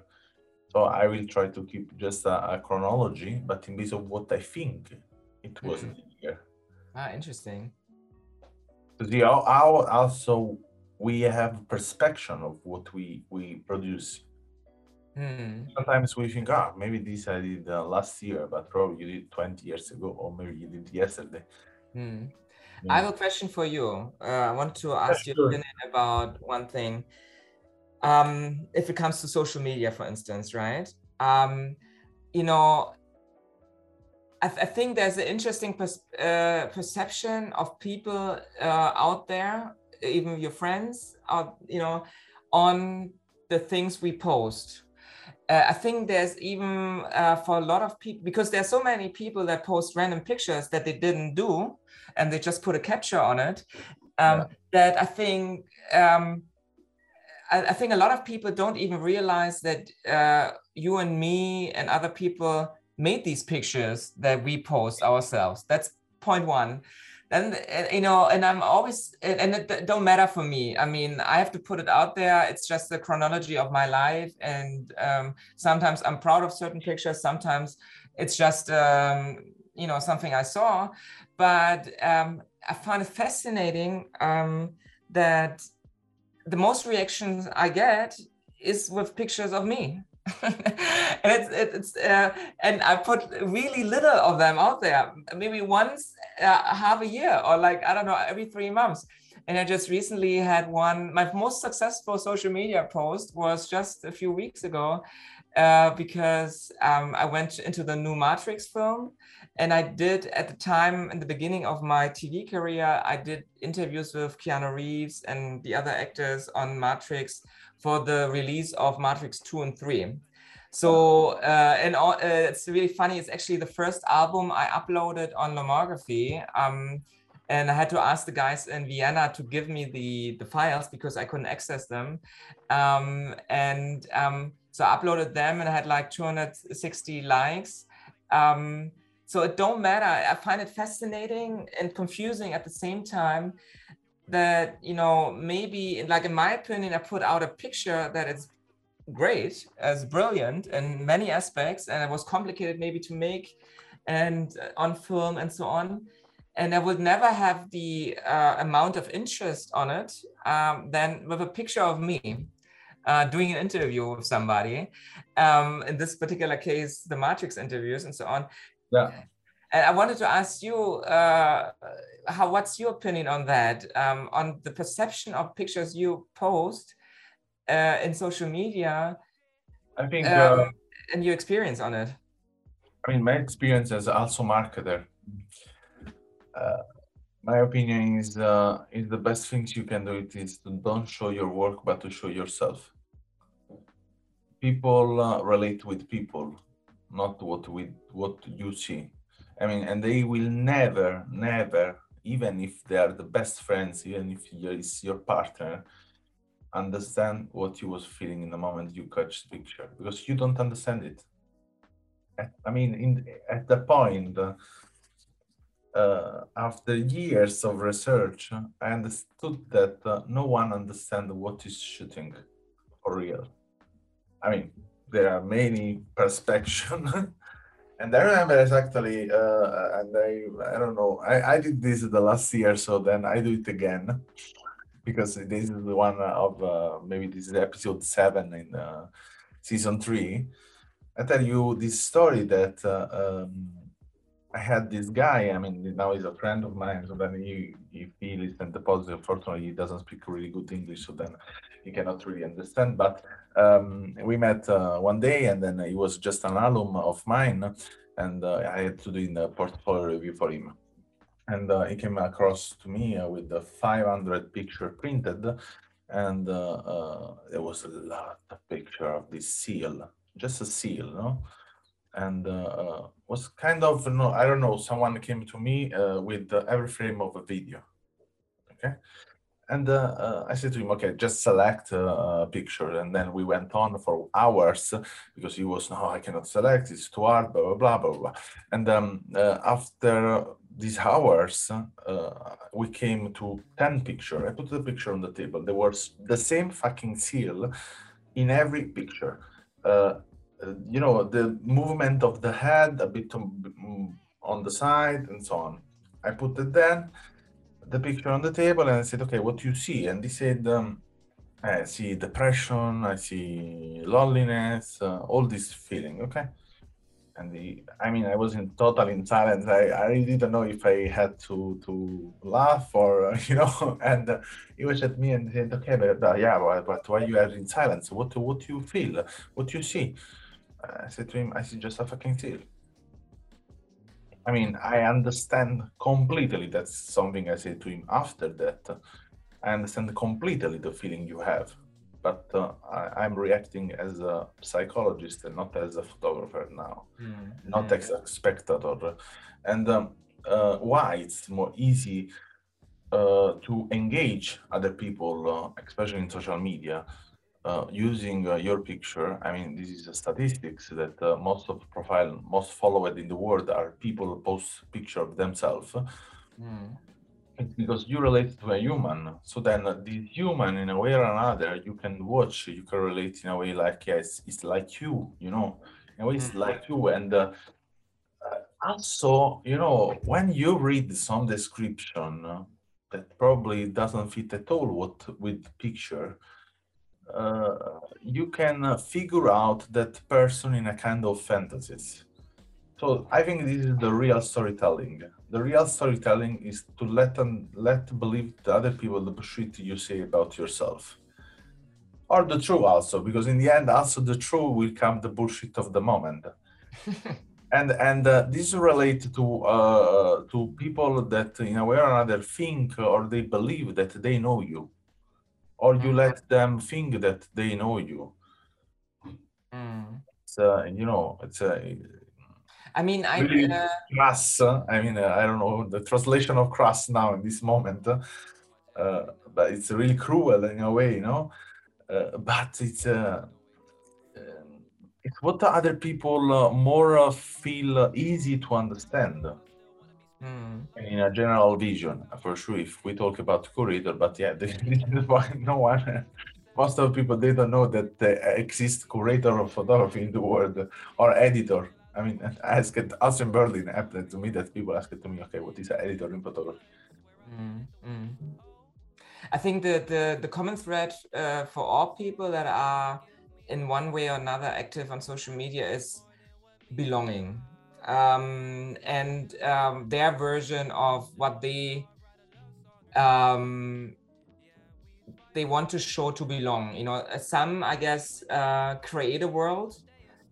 Speaker 1: So I will try to keep just a, a chronology, but in base of what I think it was
Speaker 2: Mhm.
Speaker 1: here.
Speaker 2: Ah, interesting.
Speaker 1: The see how, how also we have perception of what we we produce.
Speaker 2: Hmm.
Speaker 1: Sometimes we think, ah, maybe this I did uh, last year, but probably you did 20 years ago, or maybe you did yesterday.
Speaker 2: Hmm.
Speaker 1: Yeah.
Speaker 2: I have a question for you. Uh, I want to ask you
Speaker 1: sure.
Speaker 2: about one thing. Um, if it comes to social media, for instance, right? Um, you know, I, th- I think there's an interesting pers- uh, perception of people uh, out there, even your friends, out, you know, on the things we post. Uh, I think there's even uh, for a lot of people because there's so many people that post random pictures that they didn't do, and they just put a capture on it. Um,
Speaker 1: Yeah.
Speaker 2: That I think um, I, I think a lot of people don't even realize that uh, you and me and other people made these pictures that we post ourselves. That's point one. Then uh, you know, and I'm always and and it don't matter for me. I mean, I have to put it out there. It's just the chronology of my life, and um, sometimes I'm proud of certain pictures. Sometimes it's just um, you know something I saw, but um, I find it fascinating um, that the most reactions I get is with pictures of me. and it's it's uh, and I put really little of them out there, maybe once uh, half a year or like I don't know every three months. And I just recently had one. My most successful social media post was just a few weeks ago, uh, because um, I went into the new Matrix film, and I did at the time in the beginning of my TV career, I did interviews with Keanu Reeves and the other actors on Matrix for the release of Matrix 2 and 3. So, uh, and all, uh, it's really funny. It's actually the first album I uploaded on Lomography. Um, and I had to ask the guys in Vienna to give me the, the files because I couldn't access them. Um, and um, so I uploaded them and I had like 260 likes. Um, so it don't matter. I find it fascinating and confusing at the same time that you know maybe like in my opinion i put out a picture that is great as brilliant in many aspects and it was complicated maybe to make and uh, on film and so on and i would never have the uh, amount of interest on it um, than with a picture of me uh, doing an interview with somebody um, in this particular case the matrix interviews and so on
Speaker 1: Yeah.
Speaker 2: and I wanted to ask you, uh, how what's your opinion on that? Um, on the perception of pictures you post uh, in social media
Speaker 1: I think,
Speaker 2: um,
Speaker 1: uh,
Speaker 2: and your experience on it.
Speaker 1: I mean, my experience as also marketer, my opinion is uh, is the best things you can do it is to don't show your work, but to show yourself. People uh, relate with people, not what with what you see. I mean, and they will never, never, even if they are the best friends, even if it's your partner, understand what you was feeling in the moment you catch the picture because you don't understand it. I mean, in at the point, uh, uh, after years of research, I understood that uh, no one understands what is shooting for real. I mean, there are many perspectives. and I remember exactly, uh, and I, I don't know, I, I did this the last year, so then I do it again because this is the one of uh, maybe this is episode seven in uh, season three. I tell you this story that uh, um, I had this guy. I mean, now he's a friend of mine. So then he he, he listened to positive. Unfortunately, he doesn't speak really good English, so then he cannot really understand. But um, we met uh, one day, and then he was just an alum of mine, and uh, I had to do the portfolio review for him and uh, he came across to me uh, with the 500 picture printed and uh, uh, there was a lot of picture of this seal just a seal no and was kind of no i don't know someone came to me uh, with uh, every frame of a video okay and uh, uh, I said to him, okay, just select uh, a picture. And then we went on for hours because he was, no, I cannot select, it's too hard, blah, blah, blah, blah. And um, after these hours, we came to 10 picture. I put the picture on the table. There was the same fucking seal in every picture. Uh, you know, the movement of the head, a bit on, on the side and so on. I put it then the picture on the table and I said, okay, what do you see? And he said, um, I see depression, I see loneliness, uh, all this feeling, okay? And the, I mean, I was in total in silence. I, I didn't know if I had to to laugh or, you know, and uh, he was at me and said, okay, but, uh, yeah, but, but why you are in silence? What, what do you feel? What do you see? I said to him, I see just a fucking seal. I mean, I understand completely. That's something I said to him after that. I understand completely the feeling you have, but uh, I, am reacting as a psychologist and not as a photographer now, mm. not as a spectator. And um, uh, why it's more easy uh, to engage other people, uh, especially in social media, uh, using uh, your picture, I mean, this is a statistics that uh, most of profile, most followed in the world are people post picture of themselves. Mm. Because you relate to a human, so then uh, this human, in a way or another, you can watch, you can relate in a way like, yeah, it's, it's like you, you know, in a way it's mm. like you. And uh, also, you know, when you read some description that probably doesn't fit at all what with picture, uh, you can uh, figure out that person in a kind of fantasies. So I think this is the real storytelling. The real storytelling is to let them let believe the other people the bullshit you say about yourself, or the true also, because in the end, also the true will come the bullshit of the moment. and and uh, this relates to uh, to people that in a way or another think or they believe that they know you or you mm. let them think that they know you. Mm. It's uh, you know, it's a. Uh,
Speaker 2: I mean, I
Speaker 1: really uh, crass. I mean, uh, I don't know the translation of crass now in this moment, uh, but it's really cruel in a way, you know. Uh, but it's uh, um, it's what other people more feel easy to understand. Mm. In a general vision, for sure, if we talk about curator, but yeah, this is why no one, most of people, they don't know that there exists curator of photography in the world or editor. I mean, I asked us in Berlin, happened to me that people asked to me, okay, what is an editor in photography? Mm, mm.
Speaker 2: I think the, the, the common thread uh, for all people that are in one way or another active on social media is belonging um, and um, their version of what they um, they want to show to belong. You know, uh, some I guess uh, create a world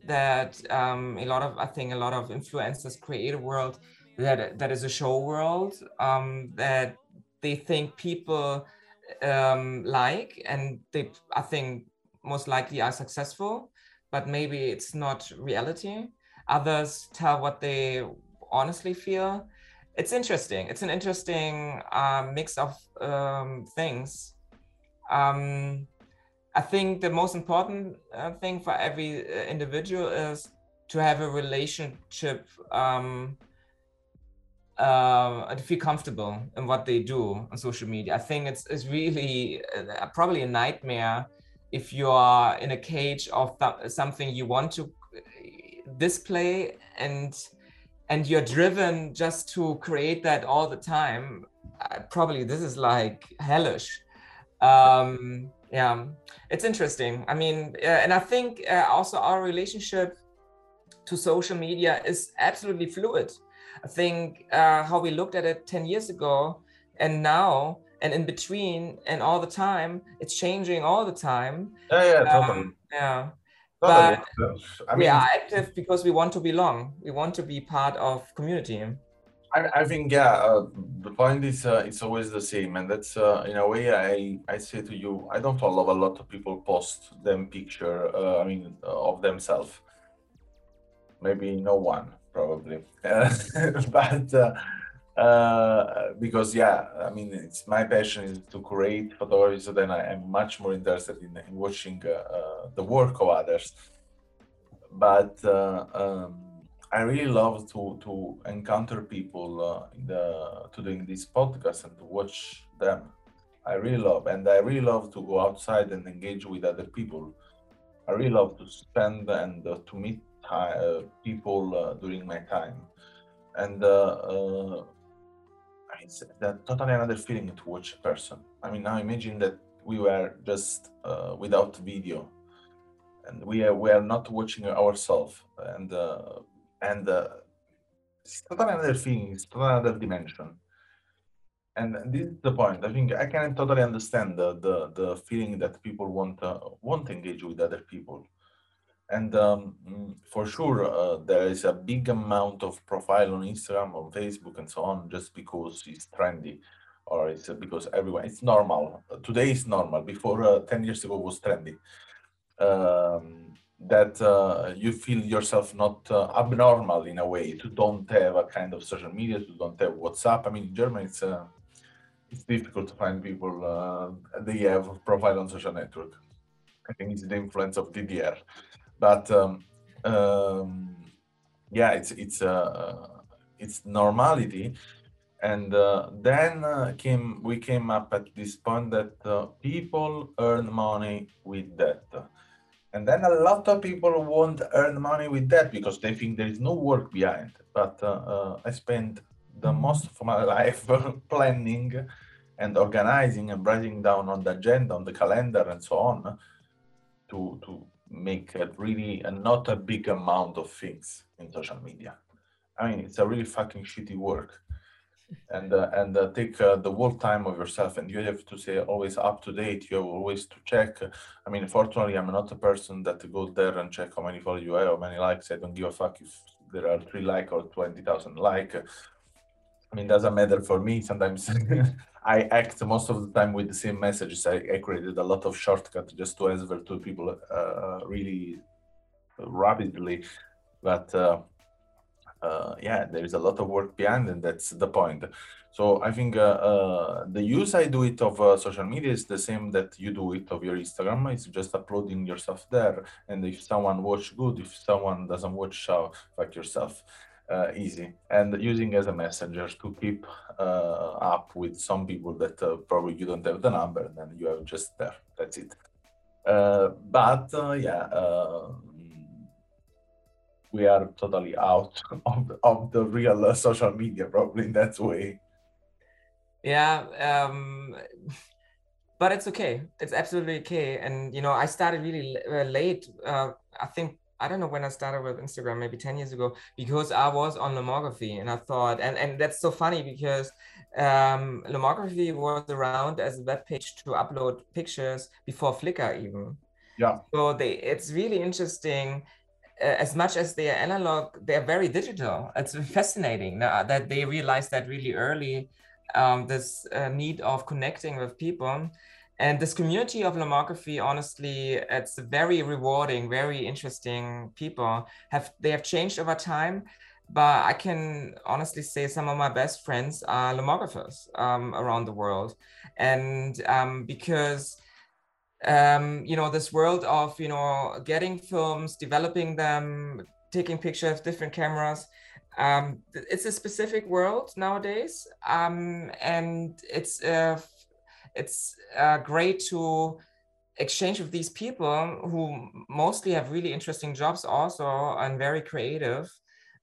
Speaker 2: that um, a lot of I think a lot of influencers create a world that that is a show world um, that they think people um, like and they I think most likely are successful, but maybe it's not reality others tell what they honestly feel. It's interesting. It's an interesting uh, mix of um, things. Um, i think the most important uh, thing for every uh, individual is to have a relationship um, uh, to feel comfortable in what they do on social media. I think it's, it's really uh, probably a nightmare if you are in a cage of th- something you want to display and and you're driven just to create that all the time uh, probably this is like hellish. Um yeah it's interesting. I mean uh, and i think uh, also our relationship to social media is absolutely fluid. I think uh, how we looked at it 10 years ago and now and in between and all the time it's changing all the time.
Speaker 1: Yeah yeah totally. Um,
Speaker 2: yeah but I mean, we are active because we want to belong. We want to be part of community.
Speaker 1: I, I think yeah. Uh, the point is, uh, it's always the same, and that's uh, in a way. I I say to you, I don't follow a lot of people post them picture. Uh, I mean, uh, of themselves. Maybe no one, probably, but. Uh, because yeah, I mean, it's my passion is to create photography, so then I am much more interested in, in watching uh, uh, the work of others. But uh, um, I really love to to encounter people uh, in the to doing this podcast and to watch them. I really love, and I really love to go outside and engage with other people. I really love to spend and uh, to meet people during my time, and it's a totally another feeling to watch a person. I mean, now imagine that we were just uh, without video, and we are we are not watching ourselves, and uh, and uh, it's totally another feeling. It's totally another dimension. And this is the point. I think I can totally understand the the, the feeling that people want uh, want to engage with other people and um, for sure, uh, there is a big amount of profile on Instagram, on Facebook, and so on, just because it's trendy, or it's uh, because everyone. It's normal. Today is normal. Before uh, ten years ago was trendy. Um, that uh, you feel yourself not uh, abnormal in a way to don't have a kind of social media, to don't have WhatsApp. I mean, in Germany, it's uh, it's difficult to find people they have profile on social network. I think it's the influence of DDR but um, um, yeah, it's it's uh, it's normality. And uh, then uh, came we came up at this point that uh, people earn money with that, and then a lot of people won't earn money with that because they think there is no work behind. But uh, uh, I spent the mm-hmm. most of my life planning and organizing and writing down on the agenda, on the calendar, and so on, to to make a really a not a big amount of things in social media. I mean, it's a really fucking shitty work, and uh, and uh, take uh, the whole time of yourself, and you have to say always up to date. You have always to check. I mean, fortunately, I'm not a person that goes there and check how many followers you have, how many likes. I don't give a fuck if there are three like or twenty thousand like. I mean, doesn't matter for me. Sometimes I act most of the time with the same messages. I, I created a lot of shortcuts just to answer to people uh, really rapidly. But uh, uh, yeah, there is a lot of work behind, and that's the point. So I think uh, uh, the use I do it of uh, social media is the same that you do it of your Instagram. It's just uploading yourself there, and if someone watch, good. If someone doesn't watch, uh, fuck yourself uh, easy. And using as a messenger to keep uh, up with some people that uh, probably you don't have the number and then you have just there. That's it. Uh, but uh, yeah um, we are totally out of, of the real uh, social media probably in that way.
Speaker 2: Yeah um but it's okay. It's absolutely okay. And you know i started really late. I think I don't know when I started with Instagram, maybe 10 years ago, because I was on Lomography and I thought, and, and that's so funny because um, Lomography was around as a web page to upload pictures before Flickr even.
Speaker 1: Yeah.
Speaker 2: So they, it's really interesting. Uh, as much as they are analog, they're very digital. It's fascinating that they realized that really early, um, this uh, need of connecting with people and this community of lomography honestly it's very rewarding very interesting people have they have changed over time. But i can honestly say some of my best friends are lomographers um, around the world. And um, because um, you know this world of you know getting films developing them taking pictures different cameras um, it's a specific world nowadays. Um, and it's uh, it's uh, great to exchange with these people who mostly have really interesting jobs also and very creative.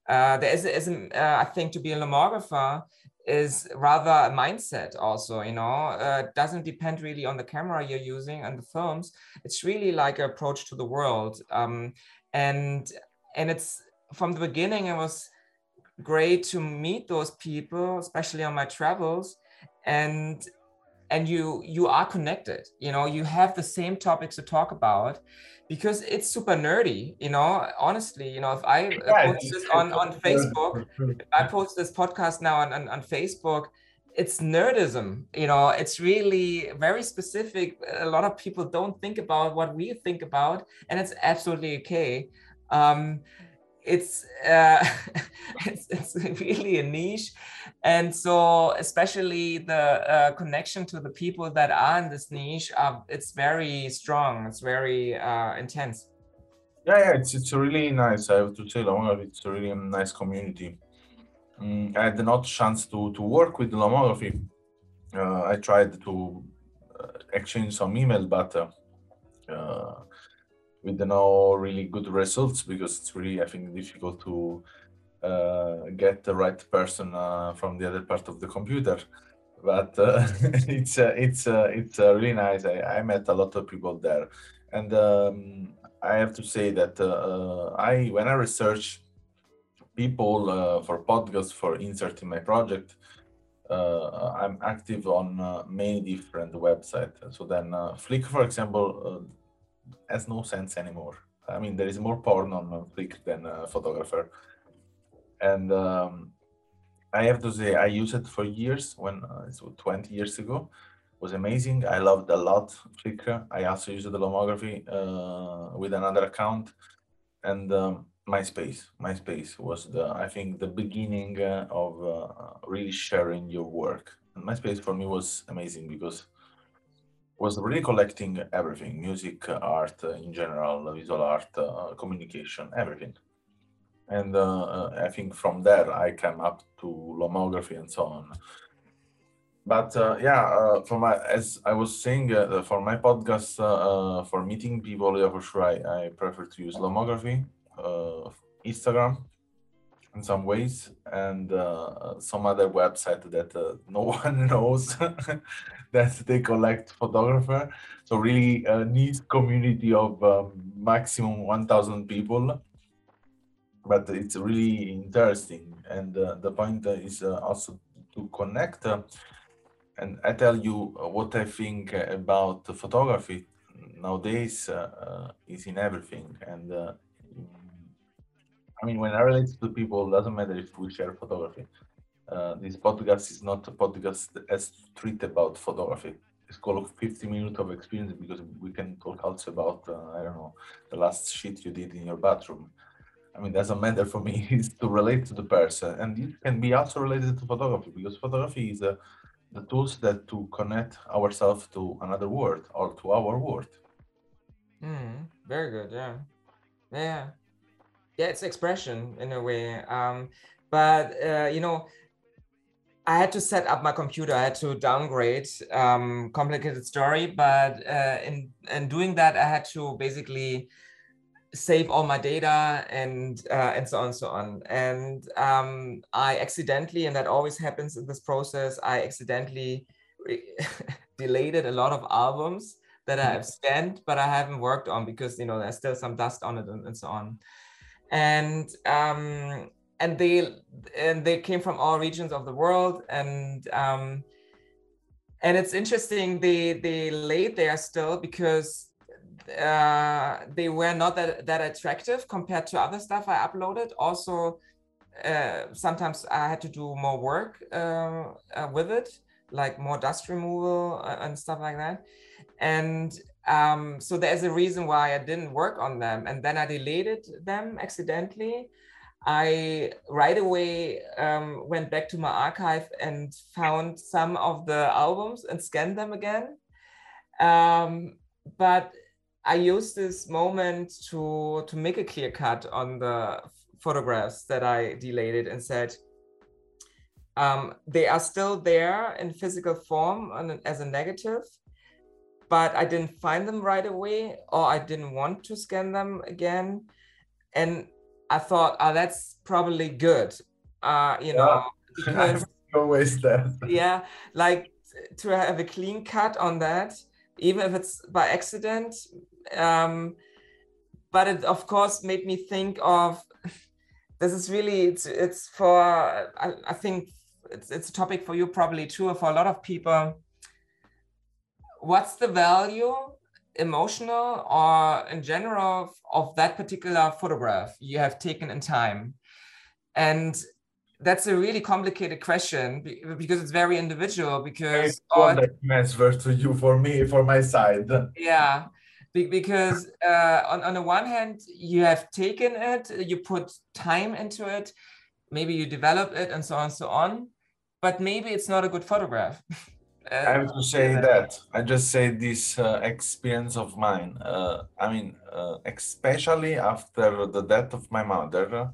Speaker 2: Uh, there is, is uh, I think, to be a lomographer is rather a mindset also, you know, uh, doesn't depend really on the camera you're using and the films. It's really like an approach to the world. Um, and, and it's from the beginning, it was great to meet those people, especially on my travels. And and you you are connected you know you have the same topics to talk about because it's super nerdy you know honestly you know if i yeah, post this on on facebook if i post this podcast now on, on, on facebook it's nerdism you know it's really very specific. A lot of people don't think about what we think about and it's absolutely okay. Um it's uh it's it's really a niche. And so especially the uh, connection to the people that are in this niche uh, it's very strong. It's very uh, intense.
Speaker 1: Yeah yeah it's, it's really nice i have to say lomography it's a really nice community. Mm, i had not chance to to work with lomography uh, i tried to uh, exchange some email but with no really good results because it's really I think difficult to uh, get the right person uh, from the other part of the computer. But uh, it's uh, it's uh, it's uh, really nice. I, I met a lot of people there, and um, I have to say that I when I research people for podcasts for insert in my project, I'm active on many different websites. So then Flickr, for example, has no sense anymore. I mean, there is more porn on Flickr than a photographer. And um, I have to say, I used it for years when uh, it's 20 years ago. It was amazing. I loved a lot Flickr. I also used the lomography uh, with another account. And um, MySpace. MySpace was the, I think, the beginning uh, of uh, really sharing your work. And MySpace for me was amazing because was really collecting everything music art uh, in general visual art uh, communication everything. And uh, i think from there i came up to lomography and so on. But uh, yeah uh, for my as i was saying uh, for my podcast for meeting people yeah for sure i, I prefer to use lomography instagram in some ways and uh, some other website that uh, no one knows that they collect photographer. So really a niche community of um, maximum 1000 people. But it's really interesting and uh, the point is uh, also to connect uh, and i tell you what i think about photography nowadays uh, is in everything and I mean, when I relate to people, it doesn't matter if we share photography. Uh, this podcast is not a podcast as street about photography. It's called 50 minutes of experience because we can talk also about, uh, I don't know, the last shit you did in your bathroom. I mean, doesn't matter for me. It's to relate to the person, and it can be also related to photography because photography is uh, the tools that to connect ourselves to another world or to our world.
Speaker 2: Mm, very good. Yeah. Yeah yeah it's expression in a way um, but uh, you know I had to set up my computer. I had to downgrade. Um, complicated story, but uh, in in doing that, I had to basically save all my data and uh, and so on and so on. And um, I accidentally, and that always happens in this process, I accidentally deleted a lot of albums that I have scanned, but I haven't worked on because you know there's still some dust on it and, and so on and um, and they and they came from all regions of the world and um, and it's interesting they they laid there still because uh, they were not that that attractive compared to other stuff I uploaded. Also, uh, sometimes I had to do more work uh, uh with it, like more dust removal uh, and stuff like that. And um, so there's a reason why I didn't work on them. And then I deleted them accidentally. I right away um, went back to my archive and found some of the albums and scanned them again. Um, but I used this moment to to make a clear cut on the photographs that I deleted and said um, they are still there in physical form as a negative, but I didn't find them right away, or I didn't want to scan them again. And I thought, oh, that's probably good. Uh, you know,
Speaker 1: because always that.
Speaker 2: yeah, like to have a clean cut on that, even if it's by accident. Um, but it of course made me think of this is really it's it's for I, I think it's it's a topic for you probably too for a lot of people what's the value emotional or in general of that particular photograph you have taken in time? And that's a really complicated question because it's very individual because
Speaker 1: or, answer to you for me for my side.
Speaker 2: Yeah. Because uh, on, on the one hand you have taken it you put time into it maybe you develop it and so on and so on but maybe it's not a good photograph
Speaker 1: I have to say that I just say this uh, experience of mine. Uh, I mean, uh, especially after the death of my mother,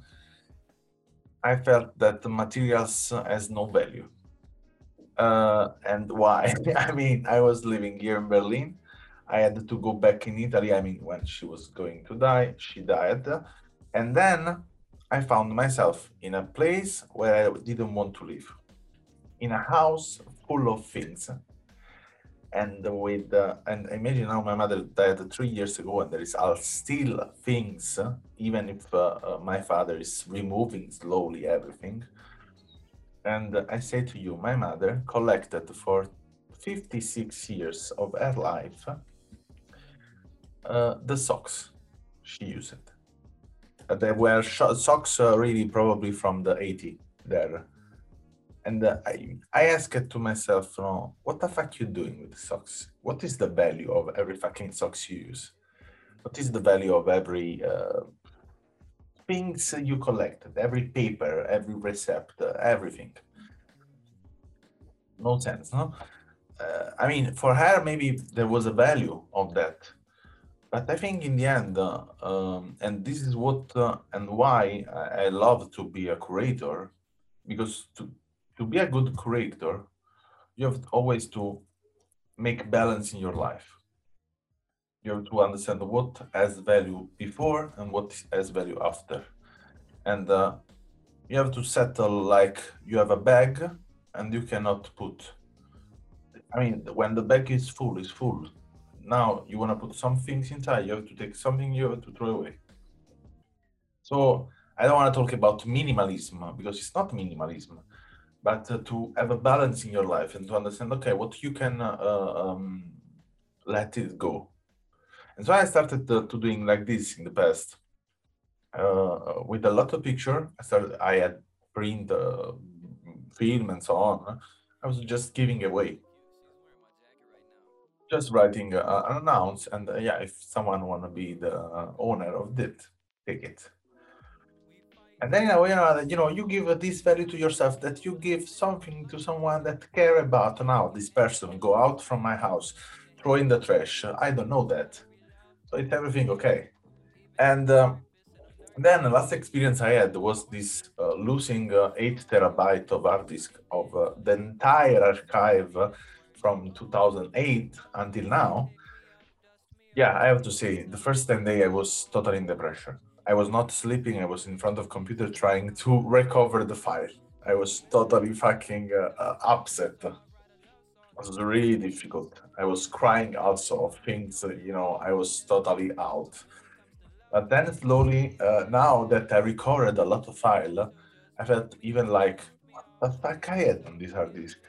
Speaker 1: I felt that the materials has no value. Uh, and why? I mean, I was living here in Berlin. I had to go back in Italy. I mean, when she was going to die, she died, and then I found myself in a place where I didn't want to live, in a house full of things. And with uh, and imagine how my mother died three years ago, and there is still things, even if uh, uh, my father is removing slowly everything. And I say to you, my mother collected for 56 years of her life uh, the socks she used. Uh, they were socks uh, really probably from the 80 there and uh, I, I asked to myself, you what the fuck you doing with the socks? What is the value of every fucking socks you use? What is the value of every uh, things you collected, every paper, every recipe, uh, everything? No sense, no? Uh, I mean, for her, maybe there was a value of that. But I think in the end, uh, um, and this is what uh, and why I, I love to be a curator, because to, to be a good creator, you have always to make balance in your life. You have to understand what has value before and what has value after. And uh, you have to settle like you have a bag and you cannot put. I mean, when the bag is full, it's full. Now you want to put some things inside, you have to take something you have to throw away. So I don't want to talk about minimalism because it's not minimalism but uh, to have a balance in your life and to understand okay what you can uh, um, let it go. And so i started uh, to doing like this in the past. Uh, with a lot of picture i started i had print uh, film and so on i was just giving away. Just writing uh, an announce and yeah if someone want to be the owner of it take it and then in a way or another, you know, you give this value to yourself that you give something to someone that care about now. This person go out from my house, throw in the trash. I don't know that, so it's everything okay. And um, then the last experience I had was this uh, losing uh, eight terabyte of hard disk of uh, the entire archive from 2008 until now. Yeah, I have to say, the first 10 days I was totally in depression I was not sleeping. I was in front of computer trying to recover the file. I was totally fucking uh, uh, upset. It was really difficult. I was crying also of things, uh, you know, I was totally out. But then slowly, uh, now that I recovered a lot of file, I felt even like, what the fuck I had on this hard disk?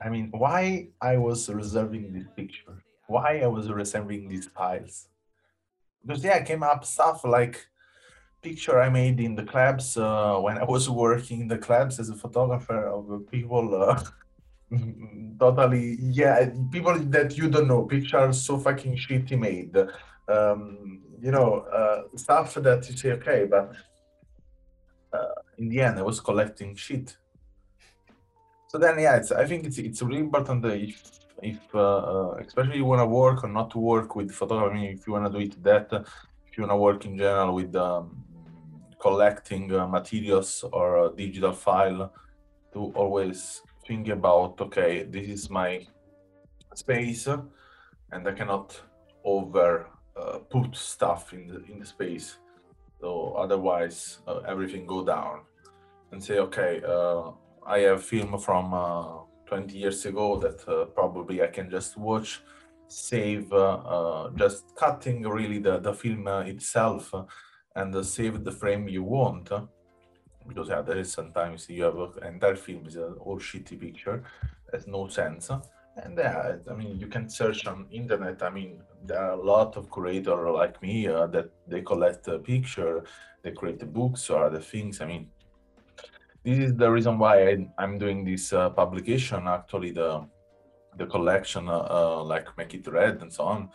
Speaker 1: I mean, why I was reserving this picture? Why I was reserving these files? Because yeah, came up stuff like picture I made in the clubs uh, when I was working in the clubs as a photographer of people uh, totally yeah people that you don't know pictures so fucking shitty made. Um, you know uh, stuff that you say okay but uh, in the end I was collecting shit. So then yeah I think it's it's really important if if uh, uh, especially you want to work or not to work with photography I mean, if you want to do it that if you want to work in general with um, collecting uh, materials or digital file to always think about okay this is my space and i cannot over uh, put stuff in the in the space. So otherwise uh, everything go down and say okay uh, i have film from uh, 20 years ago that uh, probably i can just watch save just cutting really the, the film itself and uh, save the frame you want because yeah, there is sometimes you have an entire film is an all shitty picture has no sense. And yeah i mean you can search on internet. I mean there are a lot of creators like me uh, that they collect a picture they create the books or other things. I mean this is the reason why I, am doing this uh, publication actually the the collection uh, uh, like make it red and so on.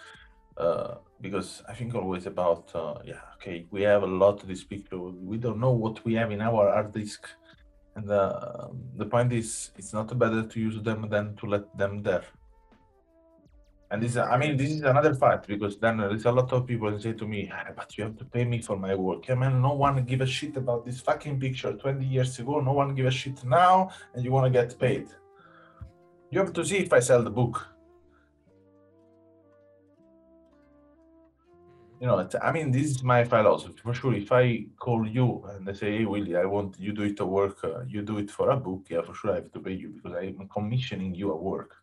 Speaker 1: Uh, because I think always about uh, yeah okay we have a lot of these pictures we don't know what we have in our hard disk. And uh, the point is it's not better to use them than to let them there. And this I mean this is another fact because then there's a lot of people say to me ah, but you have to pay me for my work. Yeah man no one give a shit about this fucking picture 20 years ago. No one give a shit now and you want to get paid. You have to see if I sell the book you know, I mean, this is my philosophy for sure. If I call you and I say, "Hey, Willie, I want you do it a work, uh, you do it for a book," yeah, for sure I have to pay you because I'm commissioning you a work.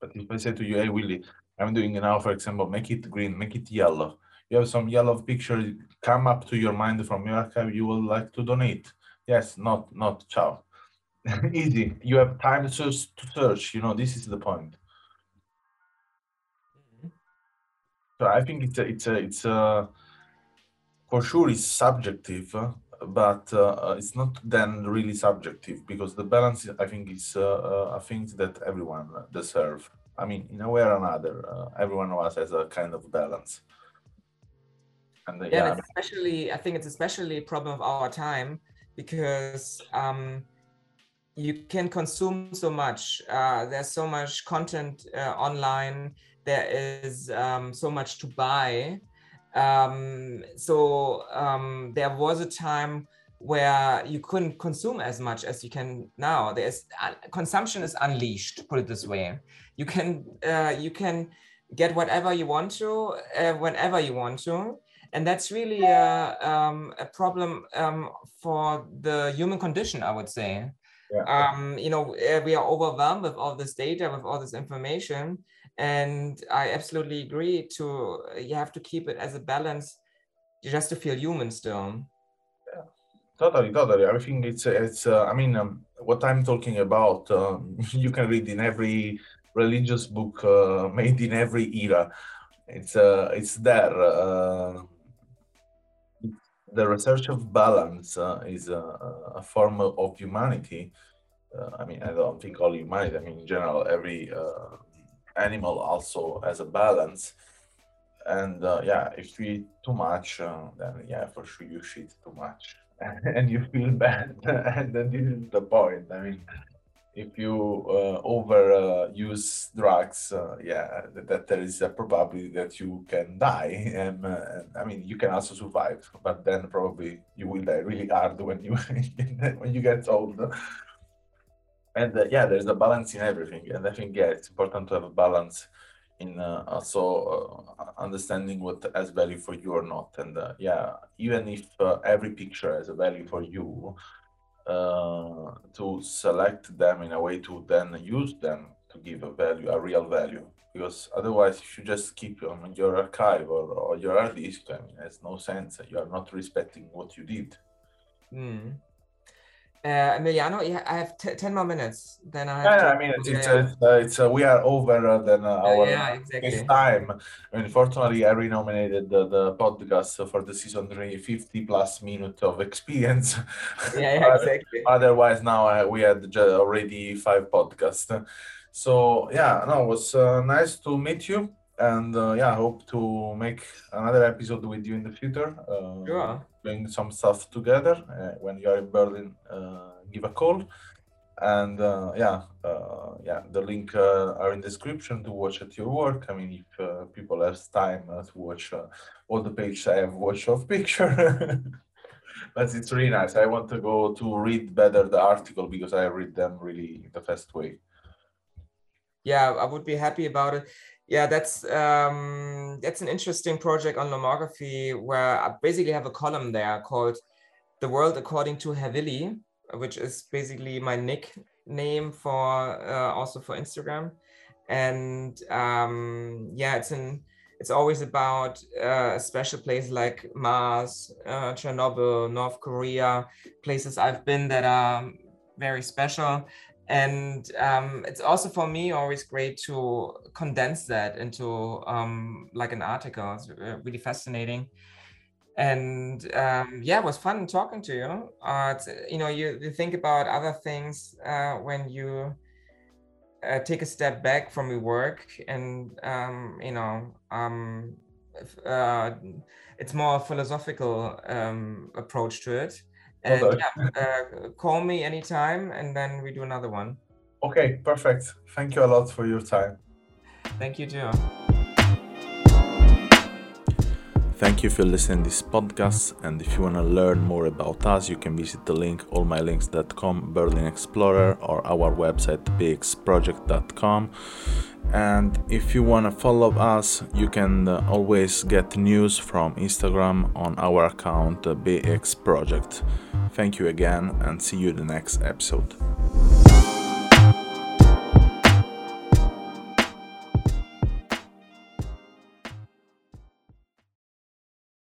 Speaker 1: But if I say to you, "Hey, Willie, I'm doing now, for example, make it green, make it yellow," you have some yellow picture come up to your mind from your archive, you will like to donate. Yes, not not ciao. Easy. You have time to search. You know, this is the point. So I think it's a, it's a, it's a, for sure it's subjective, but uh, it's not then really subjective because the balance I think is uh, a thing that everyone deserve. I mean, in a way or another, uh, everyone of us has a kind of balance.
Speaker 2: And uh, yeah, yeah especially I think it's especially a problem of our time because um, you can consume so much. Uh, there's so much content uh, online there is um, so much to buy. Um, so um, there was a time where you couldn't consume as much as you can now. There's uh, consumption is unleashed. Put it this way: you can uh, you can get whatever you want to uh, whenever you want to, and that's really a, um, a problem um, for the human condition. I would say. Yeah. Um, you know, uh, we are overwhelmed with all this data, with all this information, and i absolutely agree to you have to keep it as a balance. Just to feel human still.
Speaker 1: Yeah. Totally totally. I think it's it's uh, i mean um, what i'm talking about um, you can read in every religious book uh, made in every era. It's uh, it's there uh, the research of balance uh, is a, a, form of humanity. Uh, i mean i don't think all humanity i mean in general every uh, animal also as a balance. And uh, yeah if you eat too much uh, then yeah for sure you shit too much and you feel bad. And then this is the point. I mean if you uh, over uh, drugs uh, yeah that, that, there is a probability that you can die. And, uh, and, i mean you can also survive but then probably you will die really hard when you when you get old and uh, yeah there's a balance in everything and i think yeah it's important to have a balance in uh, also uh, understanding what has value for you or not. And uh, yeah even if uh, every picture has a value for you uh, to select them in a way to then use them to give a value a real value. Because otherwise if you just keep in your archive or, or your hard disk. I mean has no sense. You are not respecting what you did.
Speaker 2: Mm. Uh, Emiliano, I have t- 10 more minutes. Then I have
Speaker 1: yeah, I mean, it's, it's, uh, it's uh, we are over uh, than uh, our
Speaker 2: yeah, exactly.
Speaker 1: time. I mean, fortunately, I renominated the, the podcast for the season three, 50 plus minutes of experience.
Speaker 2: Yeah, yeah exactly.
Speaker 1: Otherwise, now uh, we had already five podcasts. So, yeah, no, it was nice to meet you. And yeah, I hope to make another episode with you in the future.
Speaker 2: sure
Speaker 1: doing some stuff together. Uh, when you are in Berlin, uh, give a call. And uh, yeah, yeah, the link are in description to watch at your work. I mean, if people have time to watch all the pages I have watched of picture. but it's really nice. I want to go to read better the article because I read them really the best way.
Speaker 2: Yeah, I would be happy about it yeah, that's um, that's an interesting project on lomography where I basically have a column there called "The World According to Willi," which is basically my nickname for uh, also for Instagram, and um, yeah, it's an it's always about uh, a special place like Mars, uh, Chernobyl, North Korea, places I've been that are very special and um, it's also for me always great to condense that into um, like an article. It's uh, really fascinating. And um, yeah it was fun talking to you. Uh, you know you, you, think about other things uh, when you uh, take a step back from your work and um, you know um, uh, it's more philosophical um, approach to it. And
Speaker 3: Okay.
Speaker 2: yeah, uh, call me anytime, and then we do another one.
Speaker 3: Okay, perfect. Thank you a lot for your time.
Speaker 2: Thank you too.
Speaker 1: Thank you for listening to this podcast. And if you want to learn more about us, you can visit the link allmylinks.com, Berlin Explorer, or our website bxproject.com. And if you want to follow us, you can uh, always get news from Instagram on our account uh, BX Project. Thank you again and see you in the next episode.